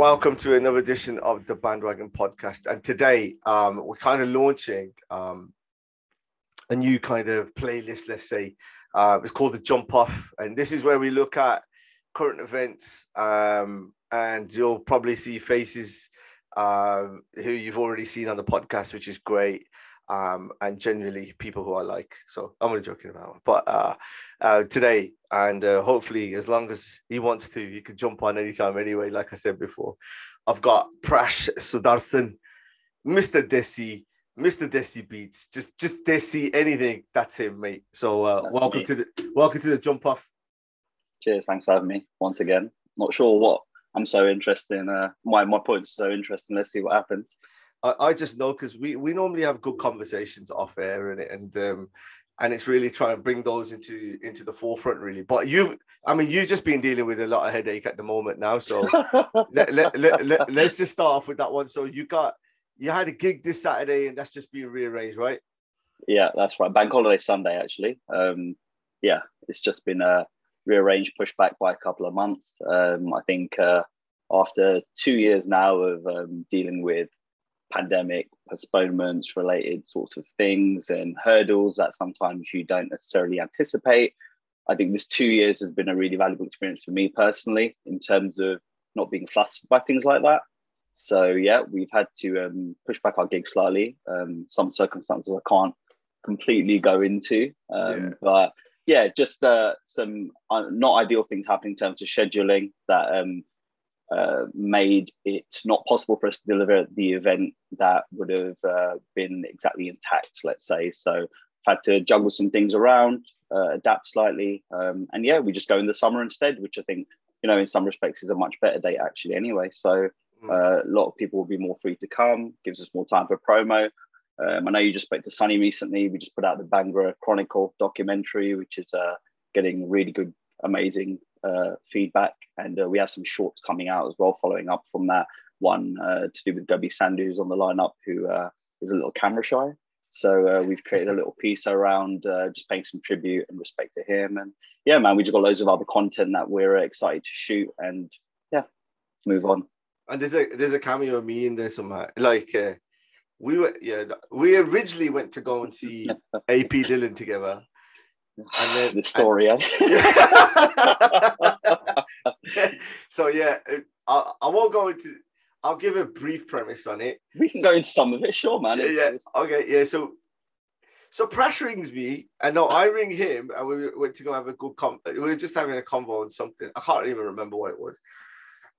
Welcome to another edition of the Bhandwagon Podcast. And today um, we're kind of launching um, a new kind of playlist, let's say. Uh, it's called the Jump Off. And this is where we look at current events. Um, and you'll probably see faces uh, who you've already seen on the podcast, which is great um, and generally people who I like. So I'm only joking about it. But uh, uh, today, and uh, hopefully, as long as he wants to, he can jump on anytime anyway, like I said before. I've got Prash Suthersan, Mr. Desi, Mr. Desi Beats, just just Desi, anything, that's him, mate. So uh, welcome me. to the welcome to the jump off. Cheers, thanks for having me once again. Not sure what I'm so interested in. Uh, my my points are so interesting. Let's see what happens. I, I just know because we we normally have good conversations off air and and um and it's really trying to bring those into into the forefront really. But you i mean you've just been dealing with a lot of headache at the moment now so let, let, let, let, let's just start off with that one. So you got you had a gig this saturday and that's just being rearranged right? Yeah that's right. Bank holiday sunday actually. Um yeah it's just been uh rearranged pushed back by a couple of months. Um i think uh after two years now of um, dealing with pandemic postponements related sorts of things and hurdles that sometimes you don't necessarily anticipate. I think this two years has been a really valuable experience for me personally in terms of not being flustered by things like that. So yeah, we've had to um, push back our gig slightly. Um, some circumstances I can't completely go into, um, yeah. but yeah, just uh, some uh, not ideal things happening in terms of scheduling that um, uh, made it not possible for us to deliver the event that would have uh, been exactly intact, let's say. So I've had to juggle some things around, uh, adapt slightly. Um, and yeah, we just go in the summer instead, which I think, you know, in some respects is a much better date actually anyway. So hmm. uh, a lot of people will be more free to come, gives us more time for promo. Um, I know you just spoke to Sunny recently. We just put out the Bhangra Chronicle documentary, which is uh, getting really good, amazing uh, feedback, and uh, we have some shorts coming out as well, following up from that one uh, to do with Debbie Sandhu, who's on the lineup, who uh, is a little camera shy. So uh, we've created a little piece around just paying some tribute and respect to him, and yeah, man, we just got loads of other content that we're excited to shoot, and yeah, move on. And there's a there's a cameo of me in there somewhere, like. we were yeah we originally went to go and see AP Dhillon together and then the story, and, so yeah, I, I won't go into. I'll give a brief premise on it. We can go into some of it, sure, man. Yeah, yeah. Okay, yeah. So, so Prash rings me, and no, I ring him, and we went to go have a good com. We were just having a convo on something. I can't even remember what it was.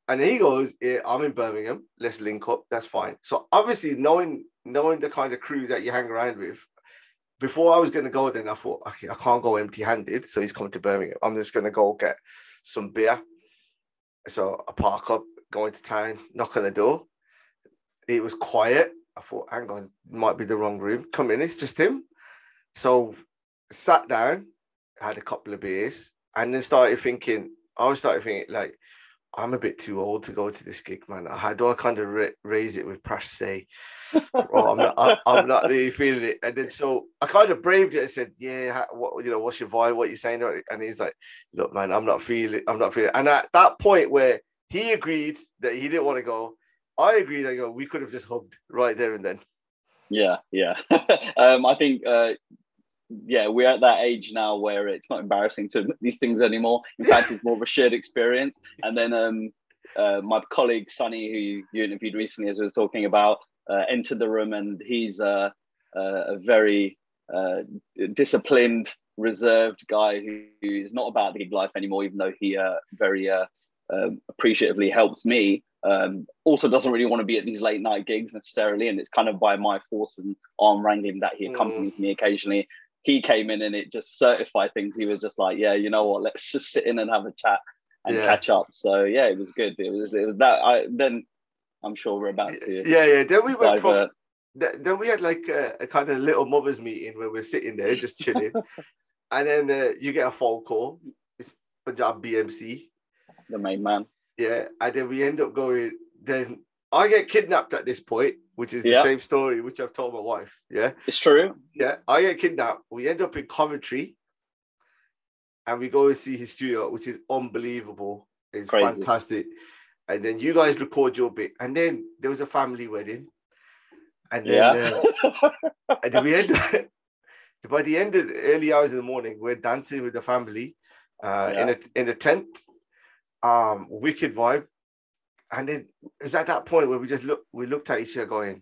And he goes, yeah, "I'm in Birmingham. Let's link up. That's fine." So obviously, knowing knowing the kind of crew that you hang around with, before I was going to go, then I thought, okay, I can't go empty handed. So he's coming to Birmingham. I'm just going to go get some beer. So I park up, go into town, knock on the door. It was quiet. I thought, hang on, might be the wrong room. Come in, it's just him. So sat down, had a couple of beers, and then started thinking, I was started thinking, like, I'm a bit too old to go to this gig, man. How do I kind of ra- raise it with Prash say, oh, I'm not, I, I'm not really feeling it. And then so I kind of braved it and said, yeah, what, you know, what's your vibe? What you saying? And he's like, look, man, I'm not feeling, I'm not feeling. And at that point where he agreed that he didn't want to go, I agreed. I go, we could have just hugged right there and then. Yeah, yeah. um, I think uh, yeah, we're at that age now where it's not embarrassing to admit these things anymore. In fact, it's more of a shared experience. And then um, uh, my colleague Sonny, who you interviewed recently, as we were talking about, uh, entered the room, and he's a, a very uh, disciplined, reserved guy who, who is not about the gig life anymore, even though he uh, very uh, um, appreciatively helps me. Um, also doesn't really want to be at these late night gigs necessarily, and it's kind of by my force and arm wrangling that he accompanies mm. me occasionally he came in and it just certified things. He was just like, yeah, you know what, let's just sit in and have a chat and yeah. catch up. So yeah, it was good. It was it was that. I then I'm sure we're about to. Yeah, yeah. Then we went from. Then we had like a, a, kind of little mothers meeting where we're sitting there just chilling, and then uh, you get a phone call. It's Punjabi MC, the main man. Yeah, and then we end up going. Then I get kidnapped at this point which is the same story which I've told my wife. Yeah, it's true. Yeah, I get kidnapped. We end up in Coventry, and we go and see his studio, which is unbelievable. It's Crazy. fantastic. And then you guys record your bit, and then there was a family wedding, and then yeah. uh, and then we end. by the end of the early hours in the morning, we're dancing with the family uh, yeah. in a in a tent. Um, wicked vibe and then it was at that point where we just look we looked at each other going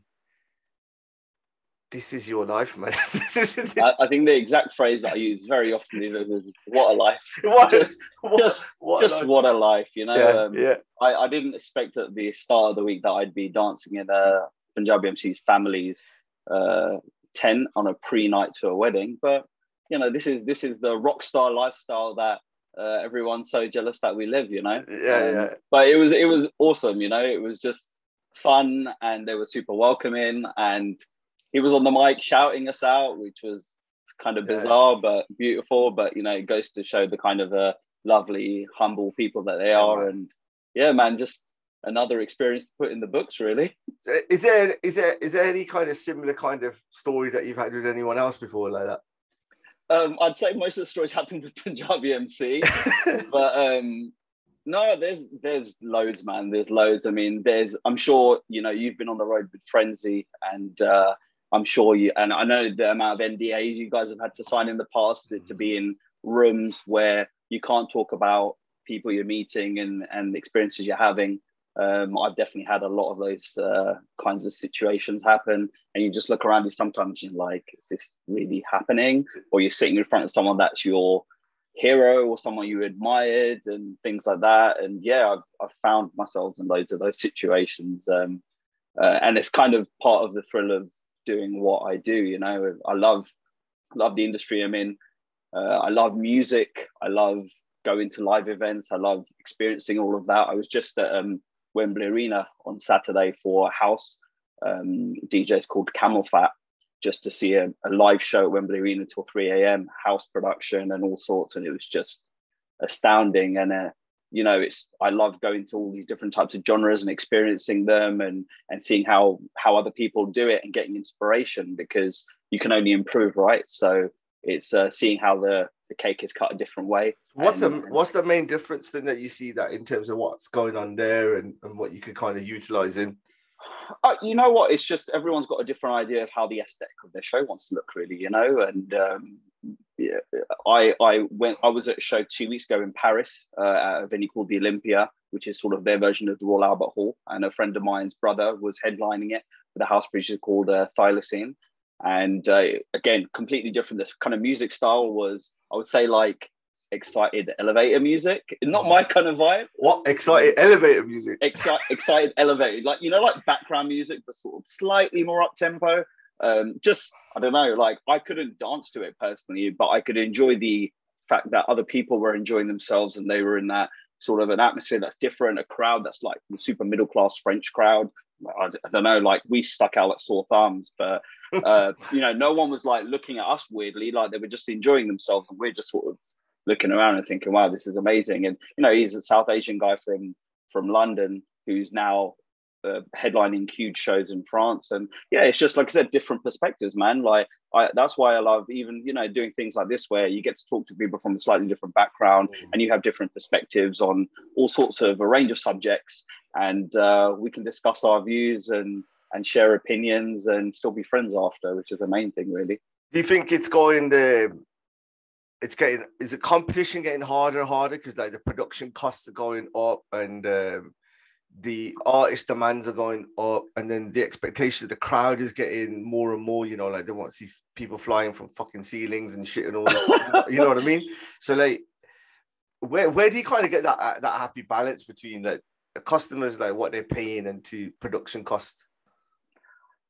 this is your life man. This is I, I, think the exact phrase that i use very often is, is what a life. What, just what, just, what, just a what a life you know yeah, um, yeah. I, I didn't expect at the start of the week that i'd be dancing in a punjabi mc's family's uh, tent on a pre-night to a wedding but you know this is this is the rock star lifestyle that uh, everyone's so jealous that we live, you know. Yeah, um, yeah. But it was it was awesome, you know. It was just fun, and they were super welcoming. And he was on the mic shouting us out, which was kind of bizarre yeah. but beautiful. But you know, it goes to show the kind of uh, lovely, humble people that they are. Yeah, and yeah, man, just another experience to put in the books, really. Is there is there is there any kind of similar kind of story that you've had with anyone else before like that? Um, I'd say most of the stories happen with Punjabi MC, but um, no, there's there's loads, man. There's loads. I mean, there's. I'm sure you know you've been on the road with Frenzy, and uh, I'm sure you. And I know the amount of NDAs you guys have had to sign in the past to, to be in rooms where you can't talk about people you're meeting and and experiences you're having. Um, I've definitely had a lot of those uh, kinds of situations happen, and you just look around you sometimes you're like, "Is this really happening?" Or you're sitting in front of someone that's your hero or someone you admired and things like that. And yeah, I've, I've found myself in loads of those situations, um, uh, and it's kind of part of the thrill of doing what I do. You know, I love love the industry I'm in. Uh, I love music. I love going to live events. I love experiencing all of that. I was just at um, Wembley Arena on Saturday for house um, DJs called CamelPhat, just to see a, a, live show at Wembley Arena till 3 a.m. house production and all sorts, and it was just astounding. And uh, you know, it's I love going to all these different types of genres and experiencing them and and seeing how how other people do it and getting inspiration because you can only improve, right? So it's uh, seeing how the the cake is cut a different way. What's and, the what's the main difference then that you see that in terms of what's going on there and, and what you could kind of utilize in? Uh, you know what? It's just everyone's got a different idea of how the aesthetic of their show wants to look, really. You know, and um, yeah, I I went. I was at a show two weeks ago in Paris uh, at a venue called the Olympia, which is sort of their version of the Royal Albert Hall, and a friend of mine's brother was headlining it with a house producer called uh, Thylacine and uh, again completely different. This kind of music style was i would say like excited elevator music. Not my kind of vibe. What? Excited elevator music? Excited excited elevator. Like you know like background music but sort of slightly more up tempo. Um just i don't know like i couldn't dance to it personally but i could enjoy the fact that other people were enjoying themselves and they were in that sort of an atmosphere that's different a crowd that's like the super middle class french crowd I, I don't know, like we stuck out like sore thumbs, but uh, you know, no one was like looking at us weirdly, like they were just enjoying themselves, and we're just sort of looking around and thinking, "Wow, this is amazing!" And you know, he's a South Asian guy from from London who's now uh, headlining huge shows in France. And yeah, it's just like I said, different perspectives, man. Like I, that's why I love even you know doing things like this where you get to talk to people from a slightly different background mm. and you have different perspectives on all sorts of a range of subjects, and uh, we can discuss our views and and share opinions and still be friends after, which is the main thing, really. Do you think it's going to? It's getting is the competition getting harder and harder because like the production costs are going up and um, the artist demands are going up, and then the expectation of the crowd is getting more and more. You know, like they want to see people flying from fucking ceilings and shit and all. That, you know what I mean? So like, where where do you kind of get that that happy balance between like the customers like what they're paying and to production costs?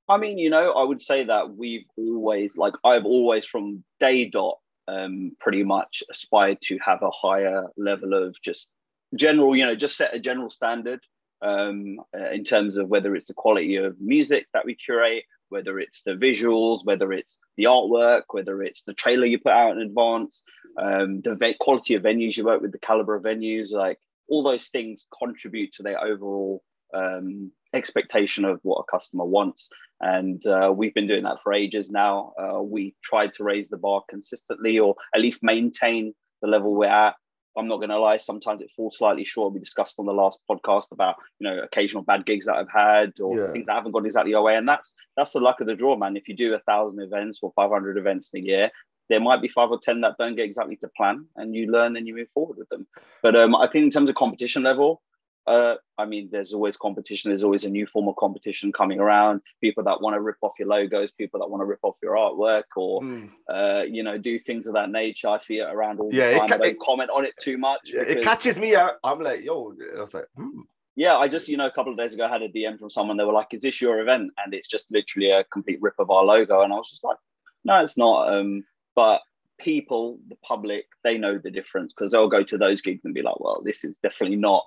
I mean, you know, I would say that we've always like I've always from day dot um, pretty much aspired to have a higher level of just general, you know, just set a general standard um, uh, in terms of whether it's the quality of music that we curate, whether it's the visuals, whether it's the artwork, whether it's the trailer you put out in advance, um, the quality of venues you work with, the caliber of venues, like all those things contribute to their overall um, expectation of what a customer wants. And uh, we've been doing that for ages now. Uh, we try to raise the bar consistently or at least maintain the level we're at. I'm not going to lie. Sometimes it falls slightly short. We discussed on the last podcast about you know occasional bad gigs that I've had or yeah. things that haven't gone exactly our way, and that's that's the luck of the draw, man. If you do a thousand events or 500 events in a year, there might be five or ten that don't get exactly to plan, and you learn and you move forward with them. But um, I think in terms of competition level, uh, I mean, there's always competition. There's always a new form of competition coming around. People that want to rip off your logos, people that want to rip off your artwork, or mm. uh, you know, do things of that nature. I see it around all yeah, the time. Ca- I don't it, comment on it too much. Because, it catches me out. I'm like, yo, I was like, hmm. Yeah, I just, you know, a couple of days ago I had a DM from someone. They were like, "Is this your event?" And it's just literally a complete rip of our logo. And I was just like, "No, it's not." Um, but people, the public, they know the difference because they'll go to those gigs and be like, "Well, this is definitely not."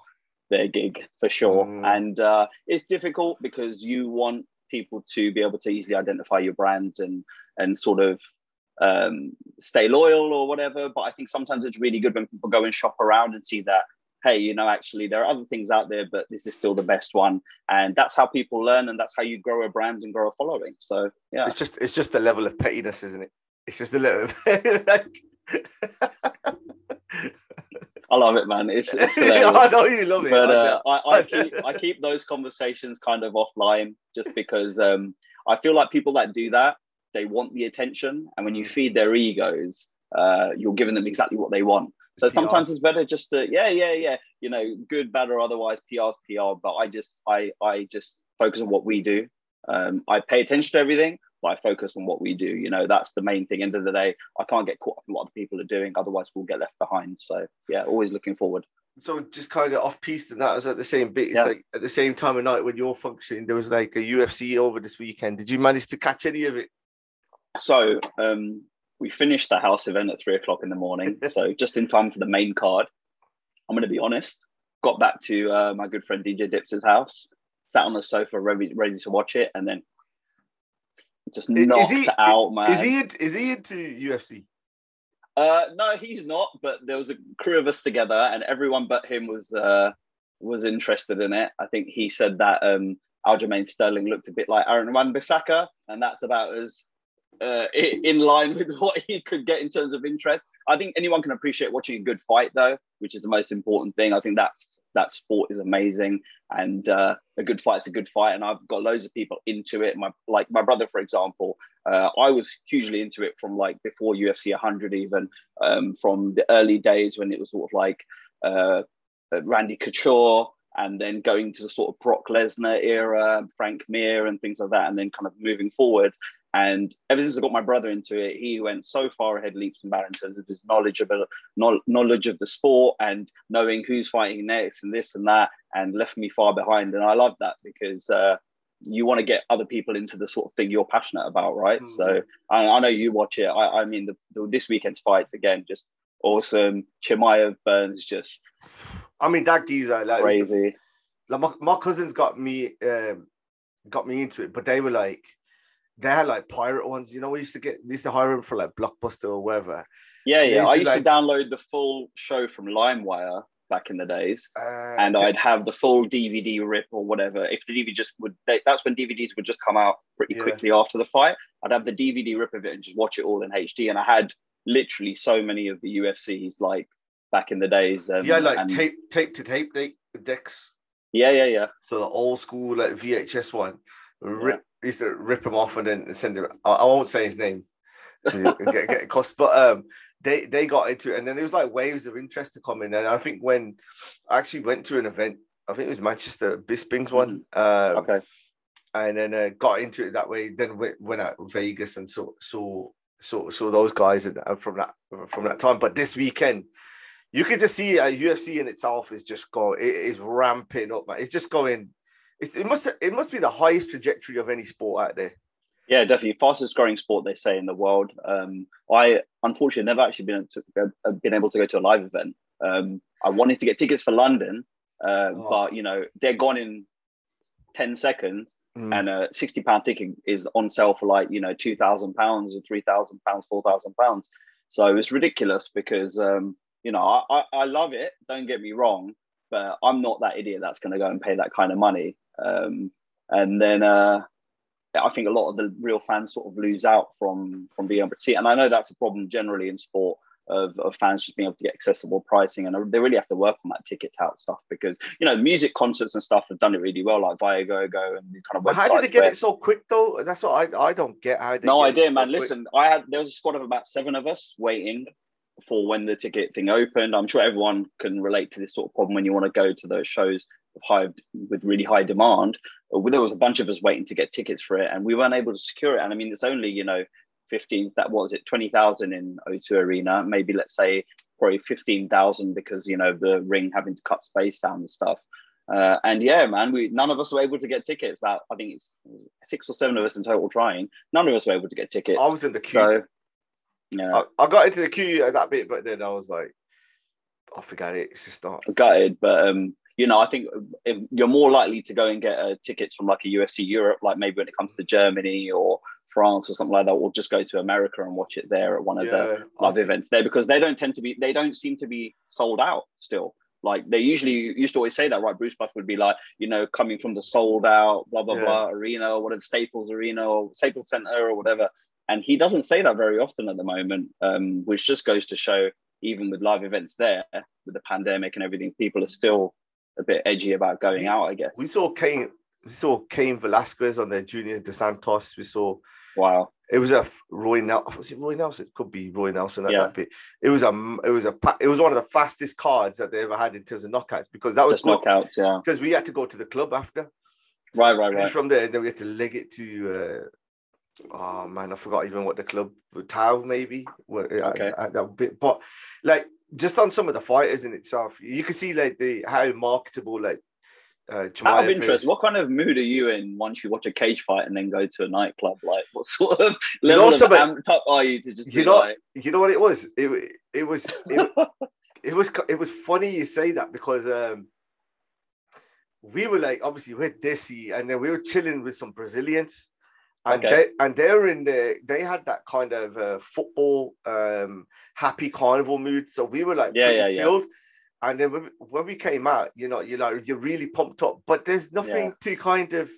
Their gig for sure. Mm. And uh, it's difficult because you want people to be able to easily identify your brands and and sort of um, stay loyal or whatever. But I think sometimes it's really good when people go and shop around and see that hey, you know, actually there are other things out there, but this is still the best one. And that's how people learn, and that's how you grow a brand and grow a following. So yeah, it's just it's just a level of pettiness, isn't it? It's just a little like I love it, man. It's, it's I know you love it. But uh, I, I, keep I keep those conversations kind of offline just because um, I feel like people that do that they want the attention, and when you mm. feed their egos, uh, you're giving them exactly what they want. So PR. sometimes it's better just to yeah yeah yeah you know good bad or otherwise PR's PR. But I just I I just focus on what we do. Um, I pay attention to everything but I focus on what we do. You know, that's the main thing. End of the day, I can't get caught up in what other people are doing, otherwise we'll get left behind. So yeah, always looking forward. So just kind of off piece and that was at the same bit. It's yeah. like at the same time of night when you're functioning, there was like a UFC over this weekend. Did you manage to catch any of it? So um, we finished the house event at three o'clock in the morning. so just in time for the main card. I'm going to be honest. Got back to uh, my good friend DJ Dips's house, sat on the sofa ready, ready to watch it, and then just knocked he, out, man. Is he is he into UFC? Uh, no, he's not. But there was a crew of us together, and everyone but him was uh, was interested in it. I think he said that um, Aljamain Sterling looked a bit like Aaron Wan-Bissaka, and that's about as uh, in line with what he could get in terms of interest. I think anyone can appreciate watching a good fight, though, which is the most important thing. I think that that sport is amazing. And uh, a good fight is a good fight. And i've got loads of people into it. My like my brother for example uh, i was hugely into it from like before ufc 100 even um, from the early days when it was sort of like uh, randy couture and then going to the sort of brock lesnar era frank mir and things like that and then kind of moving forward and ever since I got my brother into it, he went so far ahead leaps and bounds in terms of his knowledge of knowledge of the sport and knowing who's fighting next and this and that, and left me far behind. And I love that because uh, you want to get other people into the sort of thing you're passionate about, right? Mm-hmm. So I, I, know you watch it. I, I mean, the, the, this weekend's fights again, just awesome. Chimaev Burns, just. I mean, that geezer, like, crazy. Like my, my cousins got me, um, got me into it, but they were like they had like pirate ones. You know, we used to get used to hire them for like Blockbuster or wherever. Yeah, yeah. I used like... to download the full show from LimeWire back in the days, uh, and I'd have the full DVD rip or whatever. If the DVD just would, they, that's when DVDs would just come out pretty yeah. quickly after the fight. I'd have the DVD rip of it and just watch it all in HD. And I had literally so many of the UFCs like back in the days. Um, yeah, like and, tape, tape to tape decks. Yeah, yeah, yeah. So the old school like VHS one, rip. Used to rip them off and then send it. I, I won't say his name, get, get cost, but um, they they got into it, and then there was like waves of interest to come in. And I think when I actually went to an event, I think it was Manchester Bisping's one. Mm-hmm. Um, okay. And then uh, got into it that way. Then went, went out Vegas and saw saw saw saw those guys and from that from that time. But this weekend, you can just see uh, UFC in itself is just going, it is ramping up, man. It's just going. It's, it must it must be the highest trajectory of any sport out there. Yeah, definitely fastest growing sport they say in the world. Um, I unfortunately never actually been to, uh, been able to go to a live event. Um, I wanted to get tickets for London, uh, oh. but you know they're gone in ten seconds, mm. and a sixty pound ticket is on sale for like you know two thousand pounds or three thousand pounds, four thousand pounds. So it's ridiculous because um, you know I, I, I love it. Don't get me wrong, but I'm not that idiot that's going to go and pay that kind of money. Um, and then uh, I think a lot of the real fans sort of lose out from from being able to see it. And I know that's a problem generally in sport of, of fans just being able to get accessible pricing, and they really have to work on that ticket tout stuff because you know music concerts and stuff have done it really well, like Viagogo and kind of. But how did they get where... it so quick though? That's what I I don't get. How no idea, man. So Listen, I had there was a squad of about seven of us waiting for when the ticket thing opened. I'm sure everyone can relate to this sort of problem when you want to go to those shows high with really high demand. There was a bunch of us waiting to get tickets for it, and we weren't able to secure it. And I mean, it's only you know, fifteen. That was it, twenty thousand in O2 Arena. Maybe let's say probably fifteen thousand because you know the ring having to cut space down and stuff. Uh, and yeah, man, we none of us were able to get tickets. About I think it's six or seven of us in total trying. None of us were able to get tickets. I was in the queue. So, yeah, I, I got into the queue at that bit, but then I was like, I forgot it. It's just not gutted. But um, you know, I think you're more likely to go and get uh, tickets from like a UFC Europe, like maybe when it comes to Germany or France or something like that, or just go to America and watch it there at one of yeah, the live events there because they don't tend to be, they don't seem to be sold out still. Like they usually used to always say that, right? Bruce Buff would be like, you know, coming from the sold out, blah blah yeah. blah arena or whatever, Staples Arena or Staples Center or whatever. And he doesn't say that very often at the moment, um, which just goes to show, even with live events there, with the pandemic and everything, people are still a bit edgy about going out, I guess. We saw Kane, we saw Cain Velasquez on the Junior Dos Santos. We saw. Wow. It was a Roy Nelson. Was it Roy Nelson? It could be Roy Nelson at yeah. that bit. It was a. It was a. It was one of the fastest cards that they ever had in terms of knockouts because that was Just knockouts. Yeah. Because we had to go to the club after. So right, right, right. From there, then we had to leg it to. Uh, oh man, I forgot even what the club Tao maybe. Okay. At, at that bit, but like just on some of the fighters in itself, you can see like the how marketable like. Uh, Out of interest, is. what kind of mood are you in once you watch a cage fight and then go to a nightclub? Like, what sort of level you know, of amped up are you to just? You know, like... you know what it was. It it was it, it was it was funny you say that because um, we were like obviously with Desi and then we were chilling with some Brazilians and okay. they and they're in the they had that kind of uh, football um happy carnival mood so we were like yeah, yeah, chilled yeah. and then when we, when we came out you know you're like you're really pumped up but there's nothing yeah. to kind of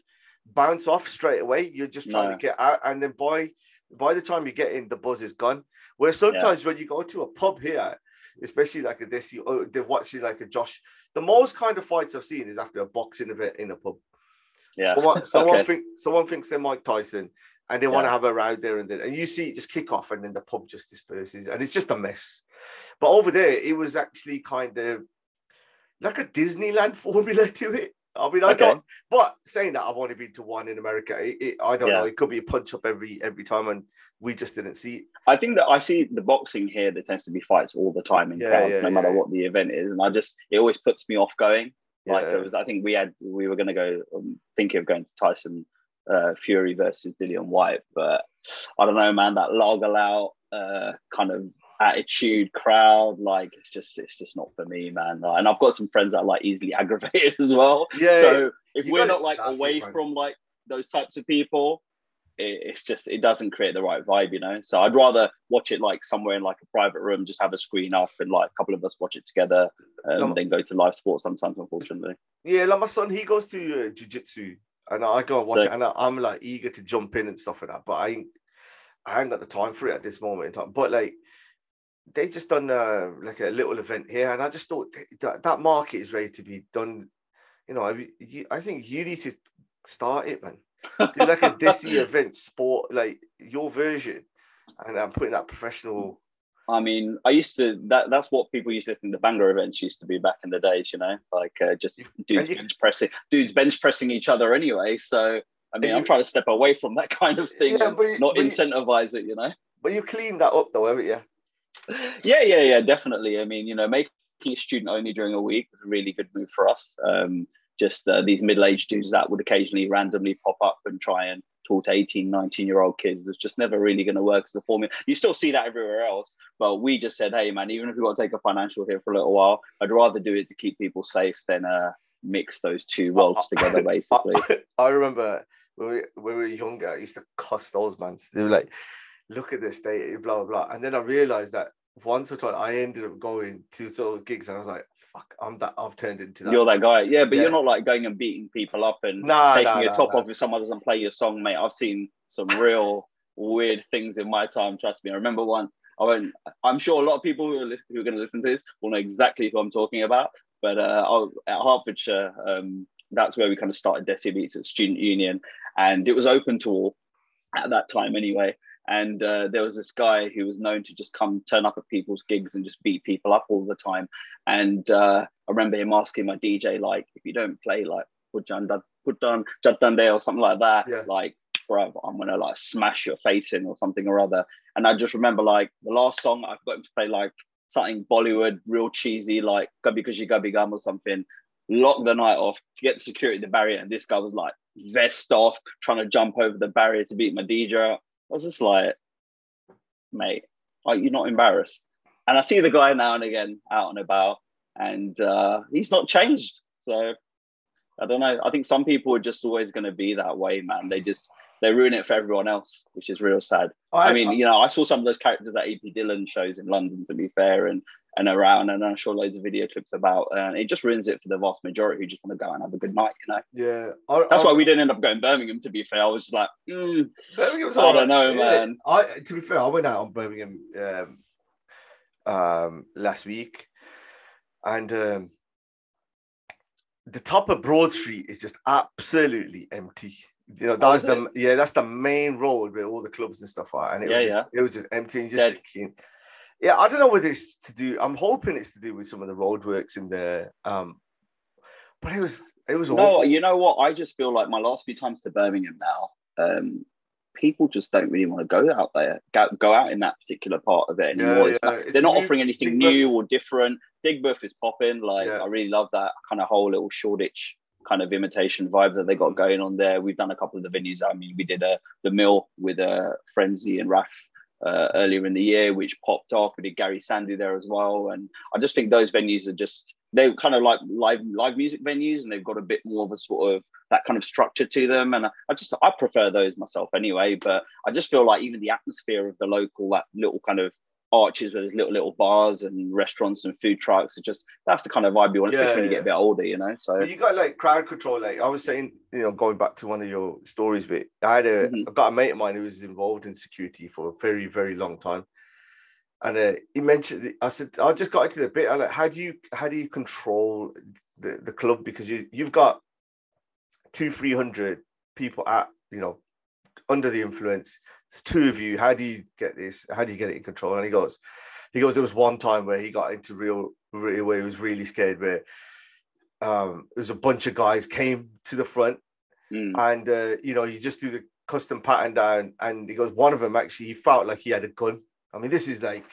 bounce off straight away you're just trying no. to get out and then by by the time you get in the buzz is gone where sometimes yeah. when you go to a pub here especially like a this oh, they're watching like a josh the most kind of fights i've seen is after a boxing event in a pub yeah. Someone, someone, okay. think, someone thinks they're Mike Tyson and they yeah. want to have a row there and then. And you see it just kick off and then the pub just disperses and it's just a mess. But over there, it was actually kind of like a Disneyland formula to it. I mean, I okay. don't. But saying that, I've only been to one in America. It, it, I don't yeah. know. It could be a punch up every every time, and we just didn't see it. I think that I see the boxing here. There tends to be fights all the time in yeah, yeah no matter what the event is, and I just it always puts me off going. Like yeah. was, I think we had we were going to go um, thinking of going to Tyson uh, Fury versus Dillian Whyte, but I don't know, man. That lager out uh, kind of attitude crowd, like it's just it's just not for me, man. Like, and I've got some friends that are like easily aggravated as well. Yeah. So if we're not like away from like those types of people, it, it's just it doesn't create the right vibe, you know. So I'd rather watch it like somewhere in like a private room, just have a screen up and like a couple of us watch it together, um, no, then go to live sports sometimes. Unfortunately, yeah, like my son, he goes to uh, jiu-jitsu and I go and watch so, it, and I, am like eager to jump in and stuff like that, but I ain't, I ain't got the time for it at this moment in time. But like, they just done uh, like a little event here, and I just thought that that market is ready to be done. You know, I, you, I think you need to start it, man. Do like a Disney event, sport like your version, and I'm putting that professional. I mean, I used to that. That's what people used to think the banger events used to be back in the days. You know, like uh, just dudes you, bench pressing, dudes bench pressing each other anyway. So I mean, you, I'm trying to step away from that kind of thing, yeah, you, not incentivize it. You know. But you cleaned that up though, haven't you? yeah, yeah, yeah, definitely. I mean, you know, making it student only during a week was a really good move for us. Um, just uh, these middle-aged dudes that would occasionally randomly pop up and try and talk to 18 19 year old kids it's just never really going to work as a formula. You still see that everywhere else but we just said hey man even if we've got to take a financial hit for a little while i'd rather do it to keep people safe than uh, mix those two worlds together basically. I, I remember when we, when we were younger i used to cuss those man. They were like look at this day blah blah blah. And then i realized that once or twice I ended up going to those gigs and I was like, fuck, I'm that I've turned into that. You're that guy. Yeah, but yeah. you're not like going and beating people up and nah, taking nah, your nah, top off if someone doesn't play your song, mate. I've seen some real weird things in my time, trust me. I remember once I went I'm sure a lot of people who are, who are going to listen to this will know exactly who I'm talking about. But uh, at Hertfordshire, um, that's where we kind of started Desi Beats at Student Union, and it was open to all at that time anyway. And uh, there was this guy who was known to just come turn up at people's gigs and just beat people up all the time. And uh, I remember him asking my DJ, like, if you don't play like put on put on Jadande or something like that, yeah. like, bro, I'm gonna like smash your face in or something or other. And I just remember like the last song I've got him to play like something Bollywood, real cheesy, like Gubby Gushy Gubby Gum or something. Lock the night off to get the security the barrier, and this guy was like vest off, trying to jump over the barrier to beat my DJ. I was just like, mate, are you not embarrassed? And I see the guy now and again out and about, and uh, he's not changed. So I don't know. I think some people are just always going to be that way, man. They just they ruin it for everyone else, which is real sad. I, I mean, I, you know, I saw some of those characters at AP Dhillon shows in London, to be fair, and and around, and I saw loads of video clips about, and it just ruins it for the vast majority who just want to go and have a good night, you know. Yeah, I, that's why we didn't end up going Birmingham. To be fair, I was just like, mm, Birmingham's I don't know, yeah. man. I to be fair, I went out on Birmingham um, um, last week, and um, the top of Broad Street is just absolutely empty. You know, that's oh, the yeah, that's the main road where all the clubs and stuff are, and it yeah, was just, yeah. it was just empty and just yeah, I don't know whether it's to do. I'm hoping it's to do with some of the roadworks in there. Um, but it was it was awful. no. You know what? I just feel like my last few times to Birmingham now, um, people just don't really want to go out there, go, go out in that particular part of it anymore. Yeah, yeah. Like, they're not offering anything new or different. Digbeth is popping. Like yeah. I really love that kind of whole little Shoreditch kind of imitation vibe that they got going on there. We've done a couple of the venues. I mean, we did a the mill with a uh, Frenzy and Raf uh, earlier in the year, which popped off. We did Garry Sandhu there as well, and I just think those venues are just they're kind of like live live music venues, and they've got a bit more of a sort of that kind of structure to them. And I just I prefer those myself anyway. But I just feel like even the atmosphere of the local that little kind of arches where there's little little bars and restaurants and food trucks. It just that's the kind of vibe you want, especially yeah, when you get a bit older, you know. So but you got like crowd control. Like I was saying, you know, going back to one of your stories, but I had a mm-hmm. I got a mate of mine who was involved in security for a very very long time, and uh, he mentioned. I said I just got into the bit. I like, how do you how do you control the the club because you you've got two three hundred people at you know under the influence it's two of you. How do you get this? How do you get it in control? And he goes, he goes, there was one time where he got into real, real where he was really scared where um, there's a bunch of guys came to the front mm. and, uh, you know, you just do the custom pattern down. And he goes, one of them actually, he felt like he had a gun. I mean, this is like,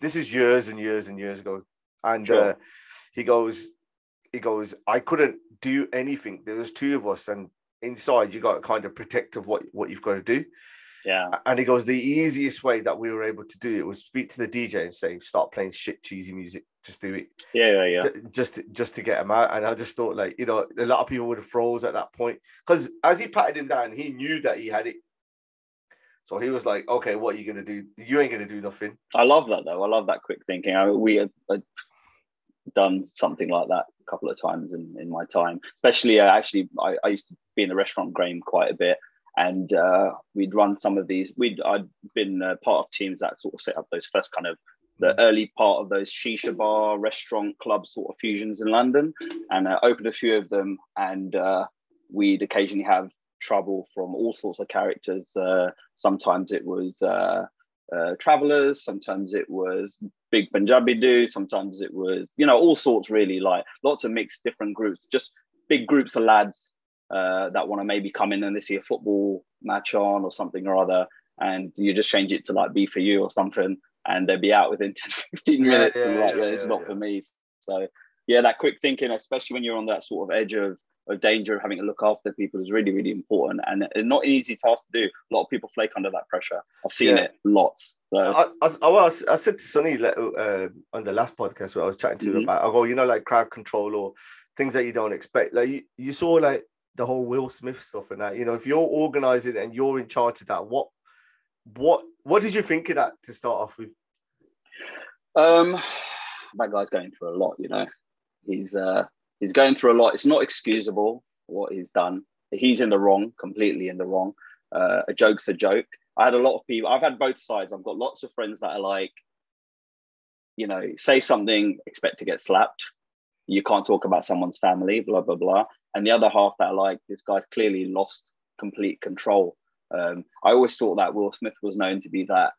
this is years and years and years ago. And sure. uh, he goes, he goes, I couldn't do anything. There was two of us and inside you got to kind of protect of what, what you've got to do. Yeah. And he goes, the easiest way that we were able to do it was speak to the DJ and say, start playing shit cheesy music. Just do it. Yeah, yeah, yeah. Just just to get him out. And I just thought, like, you know, a lot of people would have froze at that point. Because as he patted him down, he knew that he had it. So he was like, "Okay, what are you gonna do? You ain't gonna do nothing." I love that though. I love that quick thinking. I, we had, had done something like that a couple of times in, in my time. Especially, uh, actually, I, I used to be in the restaurant game quite a bit, and uh, we'd run some of these. We'd I'd been uh, part of teams that sort of set up those first kind of the mm. early part of those shisha bar restaurant club sort of fusions in London, and uh, opened a few of them. And uh, we'd occasionally have trouble from all sorts of characters. Uh, sometimes it was uh, uh, travelers, sometimes it was big Punjabi dude, sometimes it was you know all sorts really like lots of mixed different groups, just big groups of lads uh, that want to maybe come in and they see a football match on or something or other, and you just change it to like be for you or something, and they'd be out within 10, 15 minutes, yeah, and like yeah, it's not for me. So yeah, that quick thinking, especially when you're on that sort of edge of of danger of having to look after people is really, really important and, not an easy task to do. A lot of people flake under that pressure. I've seen yeah. it lots. So. I, I, I, I, said to Sonny uh, on the last podcast where I was chatting to mm-hmm. about, I go, you know, like crowd control or things that you don't expect. Like you, you saw like the whole Will Smith stuff and that, you know, if you're organizing and you're in charge of that, what, what, what did you think of that to start off with? Um, that guy's going through a lot, you know. He's uh he's going through a lot. It's not excusable what he's done. He's in the wrong, completely in the wrong. Uh, a joke's a joke. I had a lot of people. I've had both sides. I've got lots of friends that are like, you know, say something, expect to get slapped. You can't talk about someone's family, blah blah blah. And the other half that are like, this guy's clearly lost complete control. Um, I always thought that Will Smith was known to be that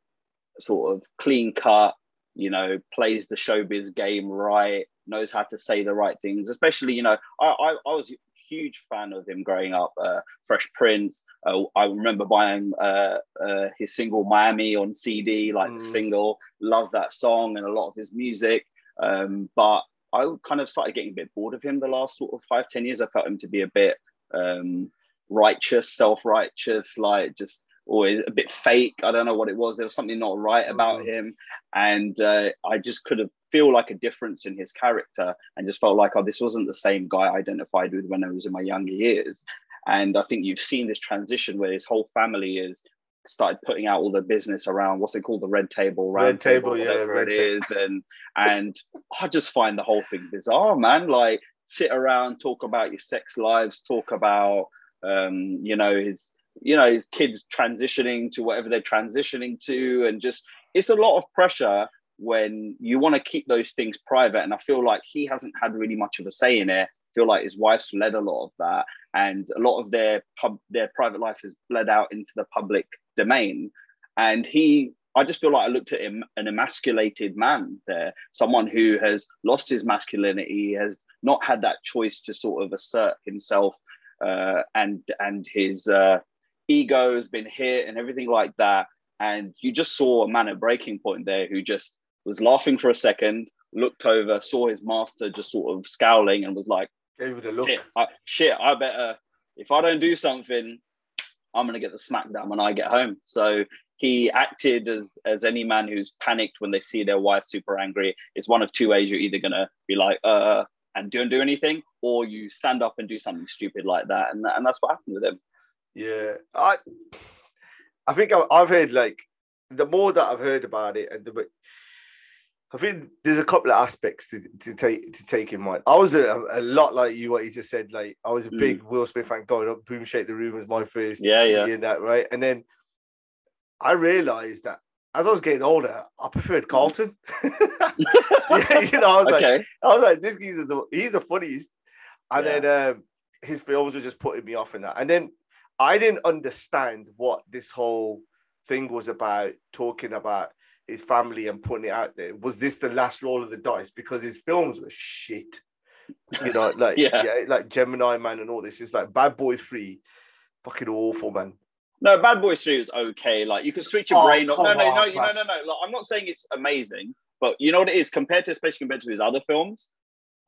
sort of clean cut, you know, plays the showbiz game right, knows how to say the right things. Especially, you know, I I, I was a huge fan of him growing up. Uh, Fresh Prince. Uh, I remember buying uh, uh his single Miami on CD, like mm. the single. Love that song and a lot of his music. Um, but I kind of started getting a bit bored of him the last sort of five ten years. I felt him to be a bit um, righteous, self righteous, like just always a bit fake. I don't know what it was. There was something not right about mm. him, and uh, I just could have feel like a difference in his character, and just felt like, oh, this wasn't the same guy I identified with when I was in my younger years. And I think you've seen this transition where his whole family is started putting out all the business around what's it called? The red table red table, table yeah red it is. And and i just find the whole thing bizarre man. Like sit around talk about your sex lives talk about um you know his you know his kids transitioning to whatever they're transitioning to. And just it's a lot of pressure when you want to keep those things private. And i feel like he hasn't had really much of a say in it. I feel like his wife's led a lot of that. And a lot of their pub their private life has bled out into the public domain and he I just feel like I looked at him an emasculated man there, someone who has lost his masculinity, has not had that choice to sort of assert himself uh, and and his uh, ego has been hit and everything like that. And you just saw a man at breaking point there who just was laughing for a second, looked over, saw his master just sort of scowling and was like, Gave it a look. Shit, I, shit, I better, if I don't do something, I'm going to get the smackdown when I get home. So he acted as, as any man who's panicked when they see their wife super angry. It's one of two ways you're either going to be like, uh, and don't do anything, or you stand up and do something stupid like that. And, and that's what happened with him. Yeah, I I think I've heard like the more that I've heard about it, and the, I think there's a couple of aspects to, to take to take in mind. I was a, a lot like you, what you just said. Like I was a big mm. Will Smith fan. Going up, boom, shake the room was my first. Yeah, yeah, that right. And then I realized that as I was getting older, I preferred Carlton. yeah, you know, I was okay. like, I was like, this guy's the he's the funniest. And yeah. then um, his films were just putting me off in that. And then I didn't understand what this whole thing was about, talking about his family and putting it out there. Was this the last roll of the dice? Because his films were shit. You know, like yeah. yeah, like Gemini Man and all this. It's like Bad Boys 3, fucking awful, man. No, Bad Boys 3 was okay. Like you can switch your oh, brain. No, no, no, no, no, no, no. Like, I'm not saying it's amazing, but you know what it is compared to, especially compared to his other films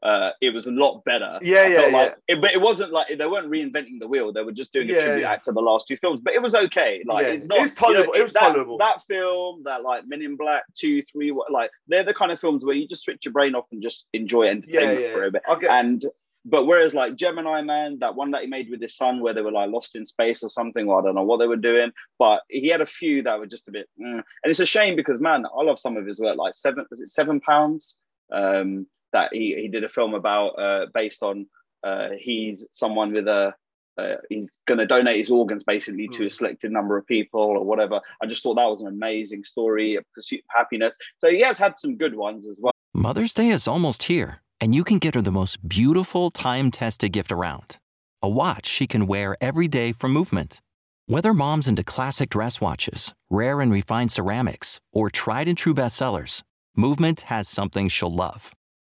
uh, it was a lot better. Yeah, yeah, like yeah. It, but it wasn't like they weren't reinventing the wheel; they were just doing a tribute yeah. act to the last two films. But it was okay. Like yeah. it's not. It's tolerable. You know, it was that, tolerable. That film, that like Men in Black two, three, like they're the kind of films where you just switch your brain off and just enjoy entertainment for a bit. Okay. And but whereas like Gemini Man, that one that he made with his son, where they were like lost in space or something, or I don't know what they were doing, but he had a few that were just a bit, mm. and it's a shame because man, I love some of his work. Like seven, was it seven pounds? Um, that he he did a film about uh, based on uh, he's someone with a uh, he's going to donate his organs basically mm. to a hmm. selected number of people or whatever. I just thought that was an amazing story, a pursuit of happiness. So he has had some good ones as well. Mother's Day is almost here, and you can get her the most beautiful time tested gift around a watch she can wear every day for movement. Whether mom's into classic dress watches, rare and refined ceramics, or tried and true bestsellers, Movement has something she'll love.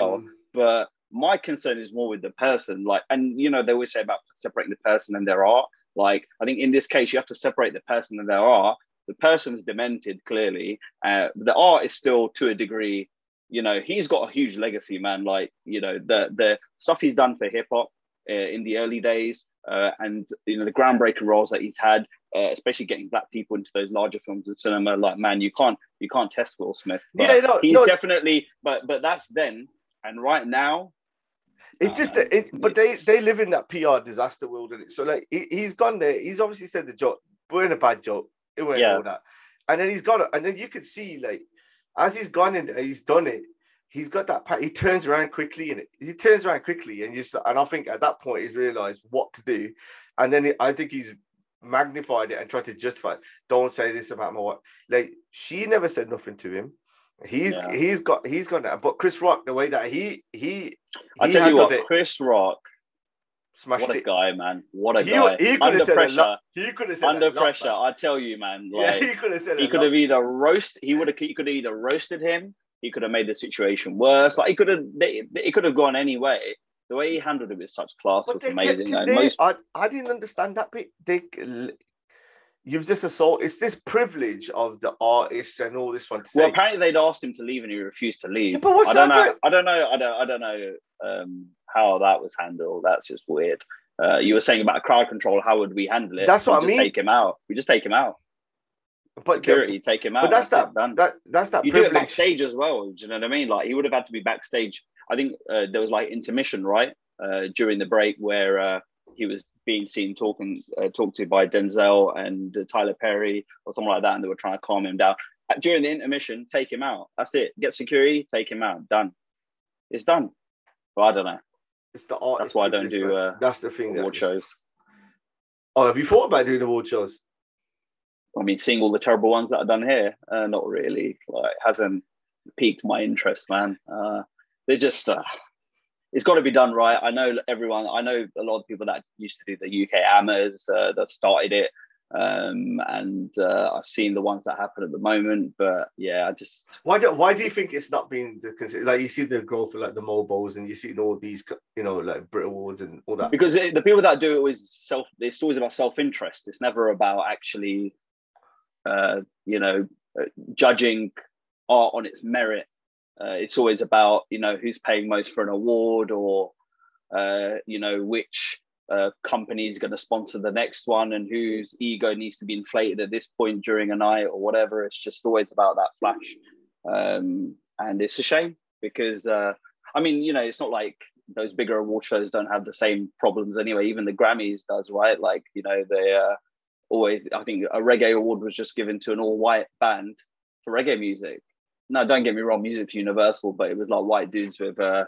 Um, but my concern is more with the person. Like, and you know, they always say about separating the person and their art. Like, I think in this case, you have to separate the person and their art. The person's demented, clearly. Uh, the art is still, to a degree, you know, he's got a huge legacy, man. Like, you know, the the stuff he's done for hip hop uh, in the early days, uh, and you know, the groundbreaking roles that he's had, uh, especially getting black people into those larger films in cinema. Like, man, you can't you can't test Will Smith. Yeah, no, he's no. definitely. But but that's then and right now, it's just um, that, it, but they they live in that PR disaster world, and so like he, has gone there. He's obviously said the joke, we're in a bad joke, it went yeah. all that, and then he's got it, and then you could see like as he's gone in there, he's done it. He's got that. He turns around quickly, and he turns around quickly, and just and I think at that point he's realised what to do, and then I think he's magnified it and tried to justify. It. Don't say this about my wife. Like she never said nothing to him. He's yeah. he's got he's got that. But Chris Rock, the way that he he, I tell you what, it, Chris Rock, smashed what a it. guy, man! What a he, guy! He could have said pressure. Lot, he could have said under pressure. Lot, I tell you, man. Like, yeah, he could have said. He could have either roast. He would have. He could have either roasted him. He could have made the situation worse. Like he could have. It could have gone any way. The way he handled it with such class but was amazing. Like, most... I, I didn't understand that bit. They you've just assaulted. It's this privilege of the artist and all this one. To say, well, apparently they'd asked him to leave and he refused to leave. Yeah, but what's I don't? Know, I don't know. I don't. I don't know um, how that was handled. That's just weird. Uh, you were saying about crowd control. How would we handle it? That's what we I mean. Take him out. We just take him out. But security, the, take him out. But that's, that's that. That that's that. You privilege. do it backstage as well. Do you know what I mean? Like he would have had to be backstage. I think uh, there was like intermission right uh, during the break where uh, he was being seen talking uh, talked to by Denzel and uh, Tyler Perry or something like that, and they were trying to calm him down. Uh, during the intermission, take him out. That's it. Get security, take him out. Done. It's done. But I don't know. It's the art. That's why I don't do. Uh, That's the thing. Award shows. Oh, have you thought about doing award shows? I mean, seeing all the terrible ones that I've done here, uh, not really. Like, hasn't piqued my interest, man. Uh, they're just uh, it's got to be done right. I know everyone. I know a lot of people that used to do the UK AMAs uh, that started it, um, and uh, I've seen the ones that happen at the moment. But yeah, I just why do why do you think it's not being considered? Like you see the growth of like the MOBOs, and you see all these, you know, like Brit Awards and all that. Because it, the people that do it always self. It's always about self interest. It's never about actually, uh, you know, uh, judging art on its merit uh, it's always about you know who's paying most for an award or uh, you know which uh, company is going to sponsor the next one and whose ego needs to be inflated at this point during a night or whatever. It's just always about that flash, um, and it's a shame because uh, I mean you know it's not like those bigger award shows don't have the same problems anyway. Even the Grammys does, right? Like you know they uh, always. I think a reggae award was just given to an all-white band for reggae music, no, don't get me wrong, music's universal, but it was like white dudes with uh,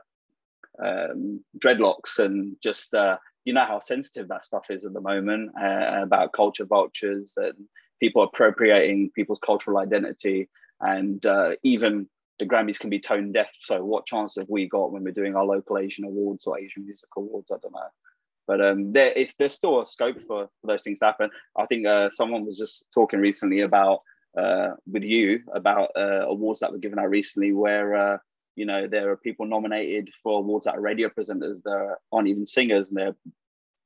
um, dreadlocks and just uh, you know how sensitive that stuff is at the moment uh, about culture vultures and people appropriating people's cultural identity, and uh, even the Grammys can be tone deaf. So, what chance have we got when we're doing our local Asian awards or Asian music awards? I don't know. But um, there is there's still a scope for, for those things to happen. I think uh, someone was just talking recently about uh, with you about uh, awards that were given out recently, where uh, you know there are people nominated for awards that are radio presenters that aren't even singers, and they're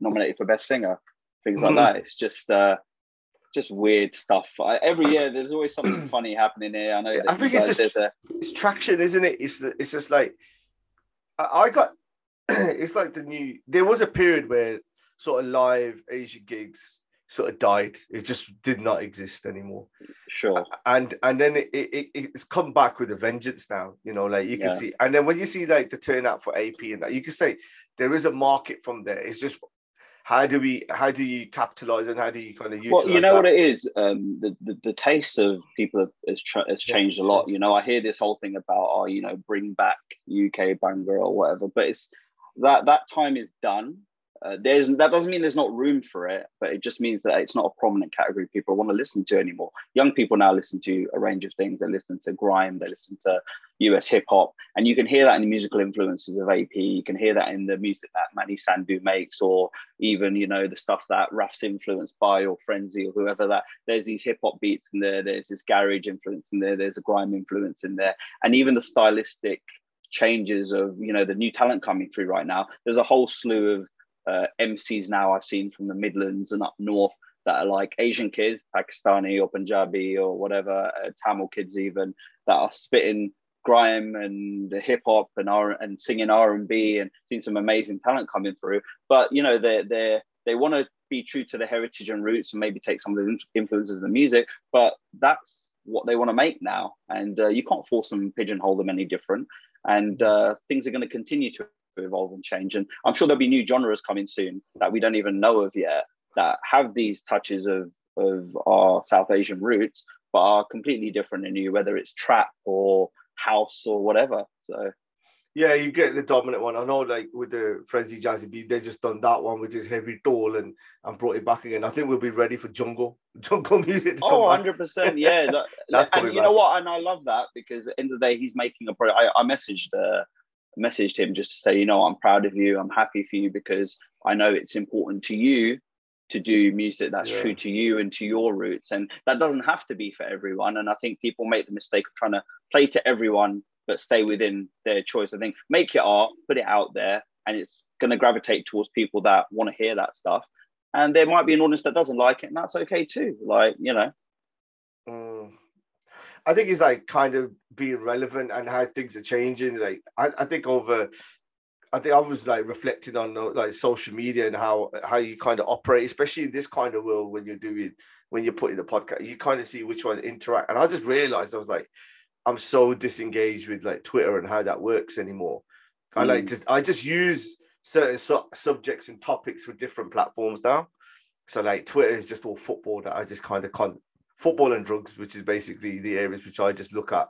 nominated for best singer, things like mm. that. It's just uh, just weird stuff. I, every year, there's always something funny happening here. I know. I think it's just a... it's traction, isn't it? It's the, it's just like I, I got. it's like the new. There was a period where sort of live Asian gigs sort of died. It just did not exist anymore. Sure. And and then it, it it's come back with a vengeance now. You know, like you can yeah. see, and then when you see like the turnout for AP and that, you can say there is a market from there. It's just how do we how do you capitalize and how do you kind of utilize well you know that? what it is um, the, the, the taste of people has, has changed yeah, a lot you know i hear this whole thing about oh you know bring back uk Bhangra or whatever but it's that that time is done uh, there's that doesn't mean there's not room for it, but it just means that it's not a prominent category people want to listen to anymore. Young people now listen to a range of things. They listen to grime, they listen to US hip hop, and you can hear that in the musical influences of AP. You can hear that in the music that Manni Sandhu makes, or even you know the stuff that Raf's influenced by, or Frenzy, or whoever that. There's these hip hop beats in there. There's this garage influence in there. There's a grime influence in there, and even the stylistic changes of you know the new talent coming through right now. There's a whole slew of uh, MCs now I've seen from the Midlands and up north that are like Asian kids, Pakistani or Punjabi or whatever, uh, Tamil kids even that are spitting grime and hip hop and R and singing R and B and seeing some amazing talent coming through. But you know they they they want to be true to the heritage and roots and maybe take some of the influences of the music, but that's what they want to make now, and uh, you can't force them pigeonhole them any different. And uh, things are going to continue to evolve and change. And I'm sure there'll be new genres coming soon that we don't even know of yet that have these touches of of our South Asian roots, but are completely different in you, whether it's trap or house or whatever. So yeah, you get the dominant one. I know, like with the Frenzy Jazzy Beat, they just done that one, which is heavy dhol, and and brought it back again. I think we'll be ready for jungle, jungle music. oh, 100 percent, yeah. That, That's and you back. know what? And I love that because at the end of the day, he's making a pro. I, I messaged uh, messaged him just to say, you know, I'm proud of you. I'm happy for you because I know it's important to you to do music that's yeah. true to you and to your roots. And that doesn't have to be for everyone. And I think people make the mistake of trying to play to everyone, but stay within their choice. I think make your art, put it out there, and it's going to gravitate towards people that want to hear that stuff. And there might be an audience that doesn't like it, and that's okay too. Like, you know. Mm. I think it's like kind of being relevant and how things are changing. Like I, I think over I think I was like reflecting on like social media and how how you kind of operate, especially in this kind of world when you're doing when you're putting the podcast, you kind of see which one interact. And I just realized I was like, I'm so disengaged with like Twitter and how that works anymore. Mm. I like mm. just I just use certain su- subjects and topics for different platforms now. So like Twitter is just all football that I just kind of can't football and drugs, which is basically the areas which I just look at.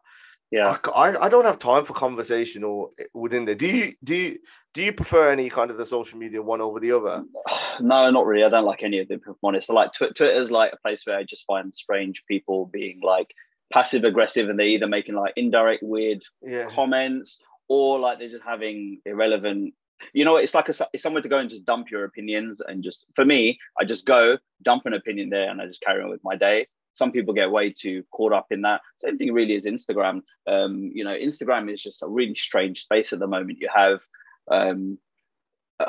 Yeah, I, I don't have time for conversation or eh, within there. Do you do you do you prefer any kind of the social media one over the other? No, not really. I don't like any of them. If I'm honest, I like Twitter. Twitter's like a place where I just find strange people being like passive aggressive, and they're either making like indirect weird yeah. comments or like they're just having irrelevant you know it's like a, it's somewhere to go and just dump your opinions and just for me i just go dump an opinion there and i just carry on with my day some people get way too caught up in that. Same thing really is Instagram. Um, you know, Instagram is just a really strange space at the moment. You have, um,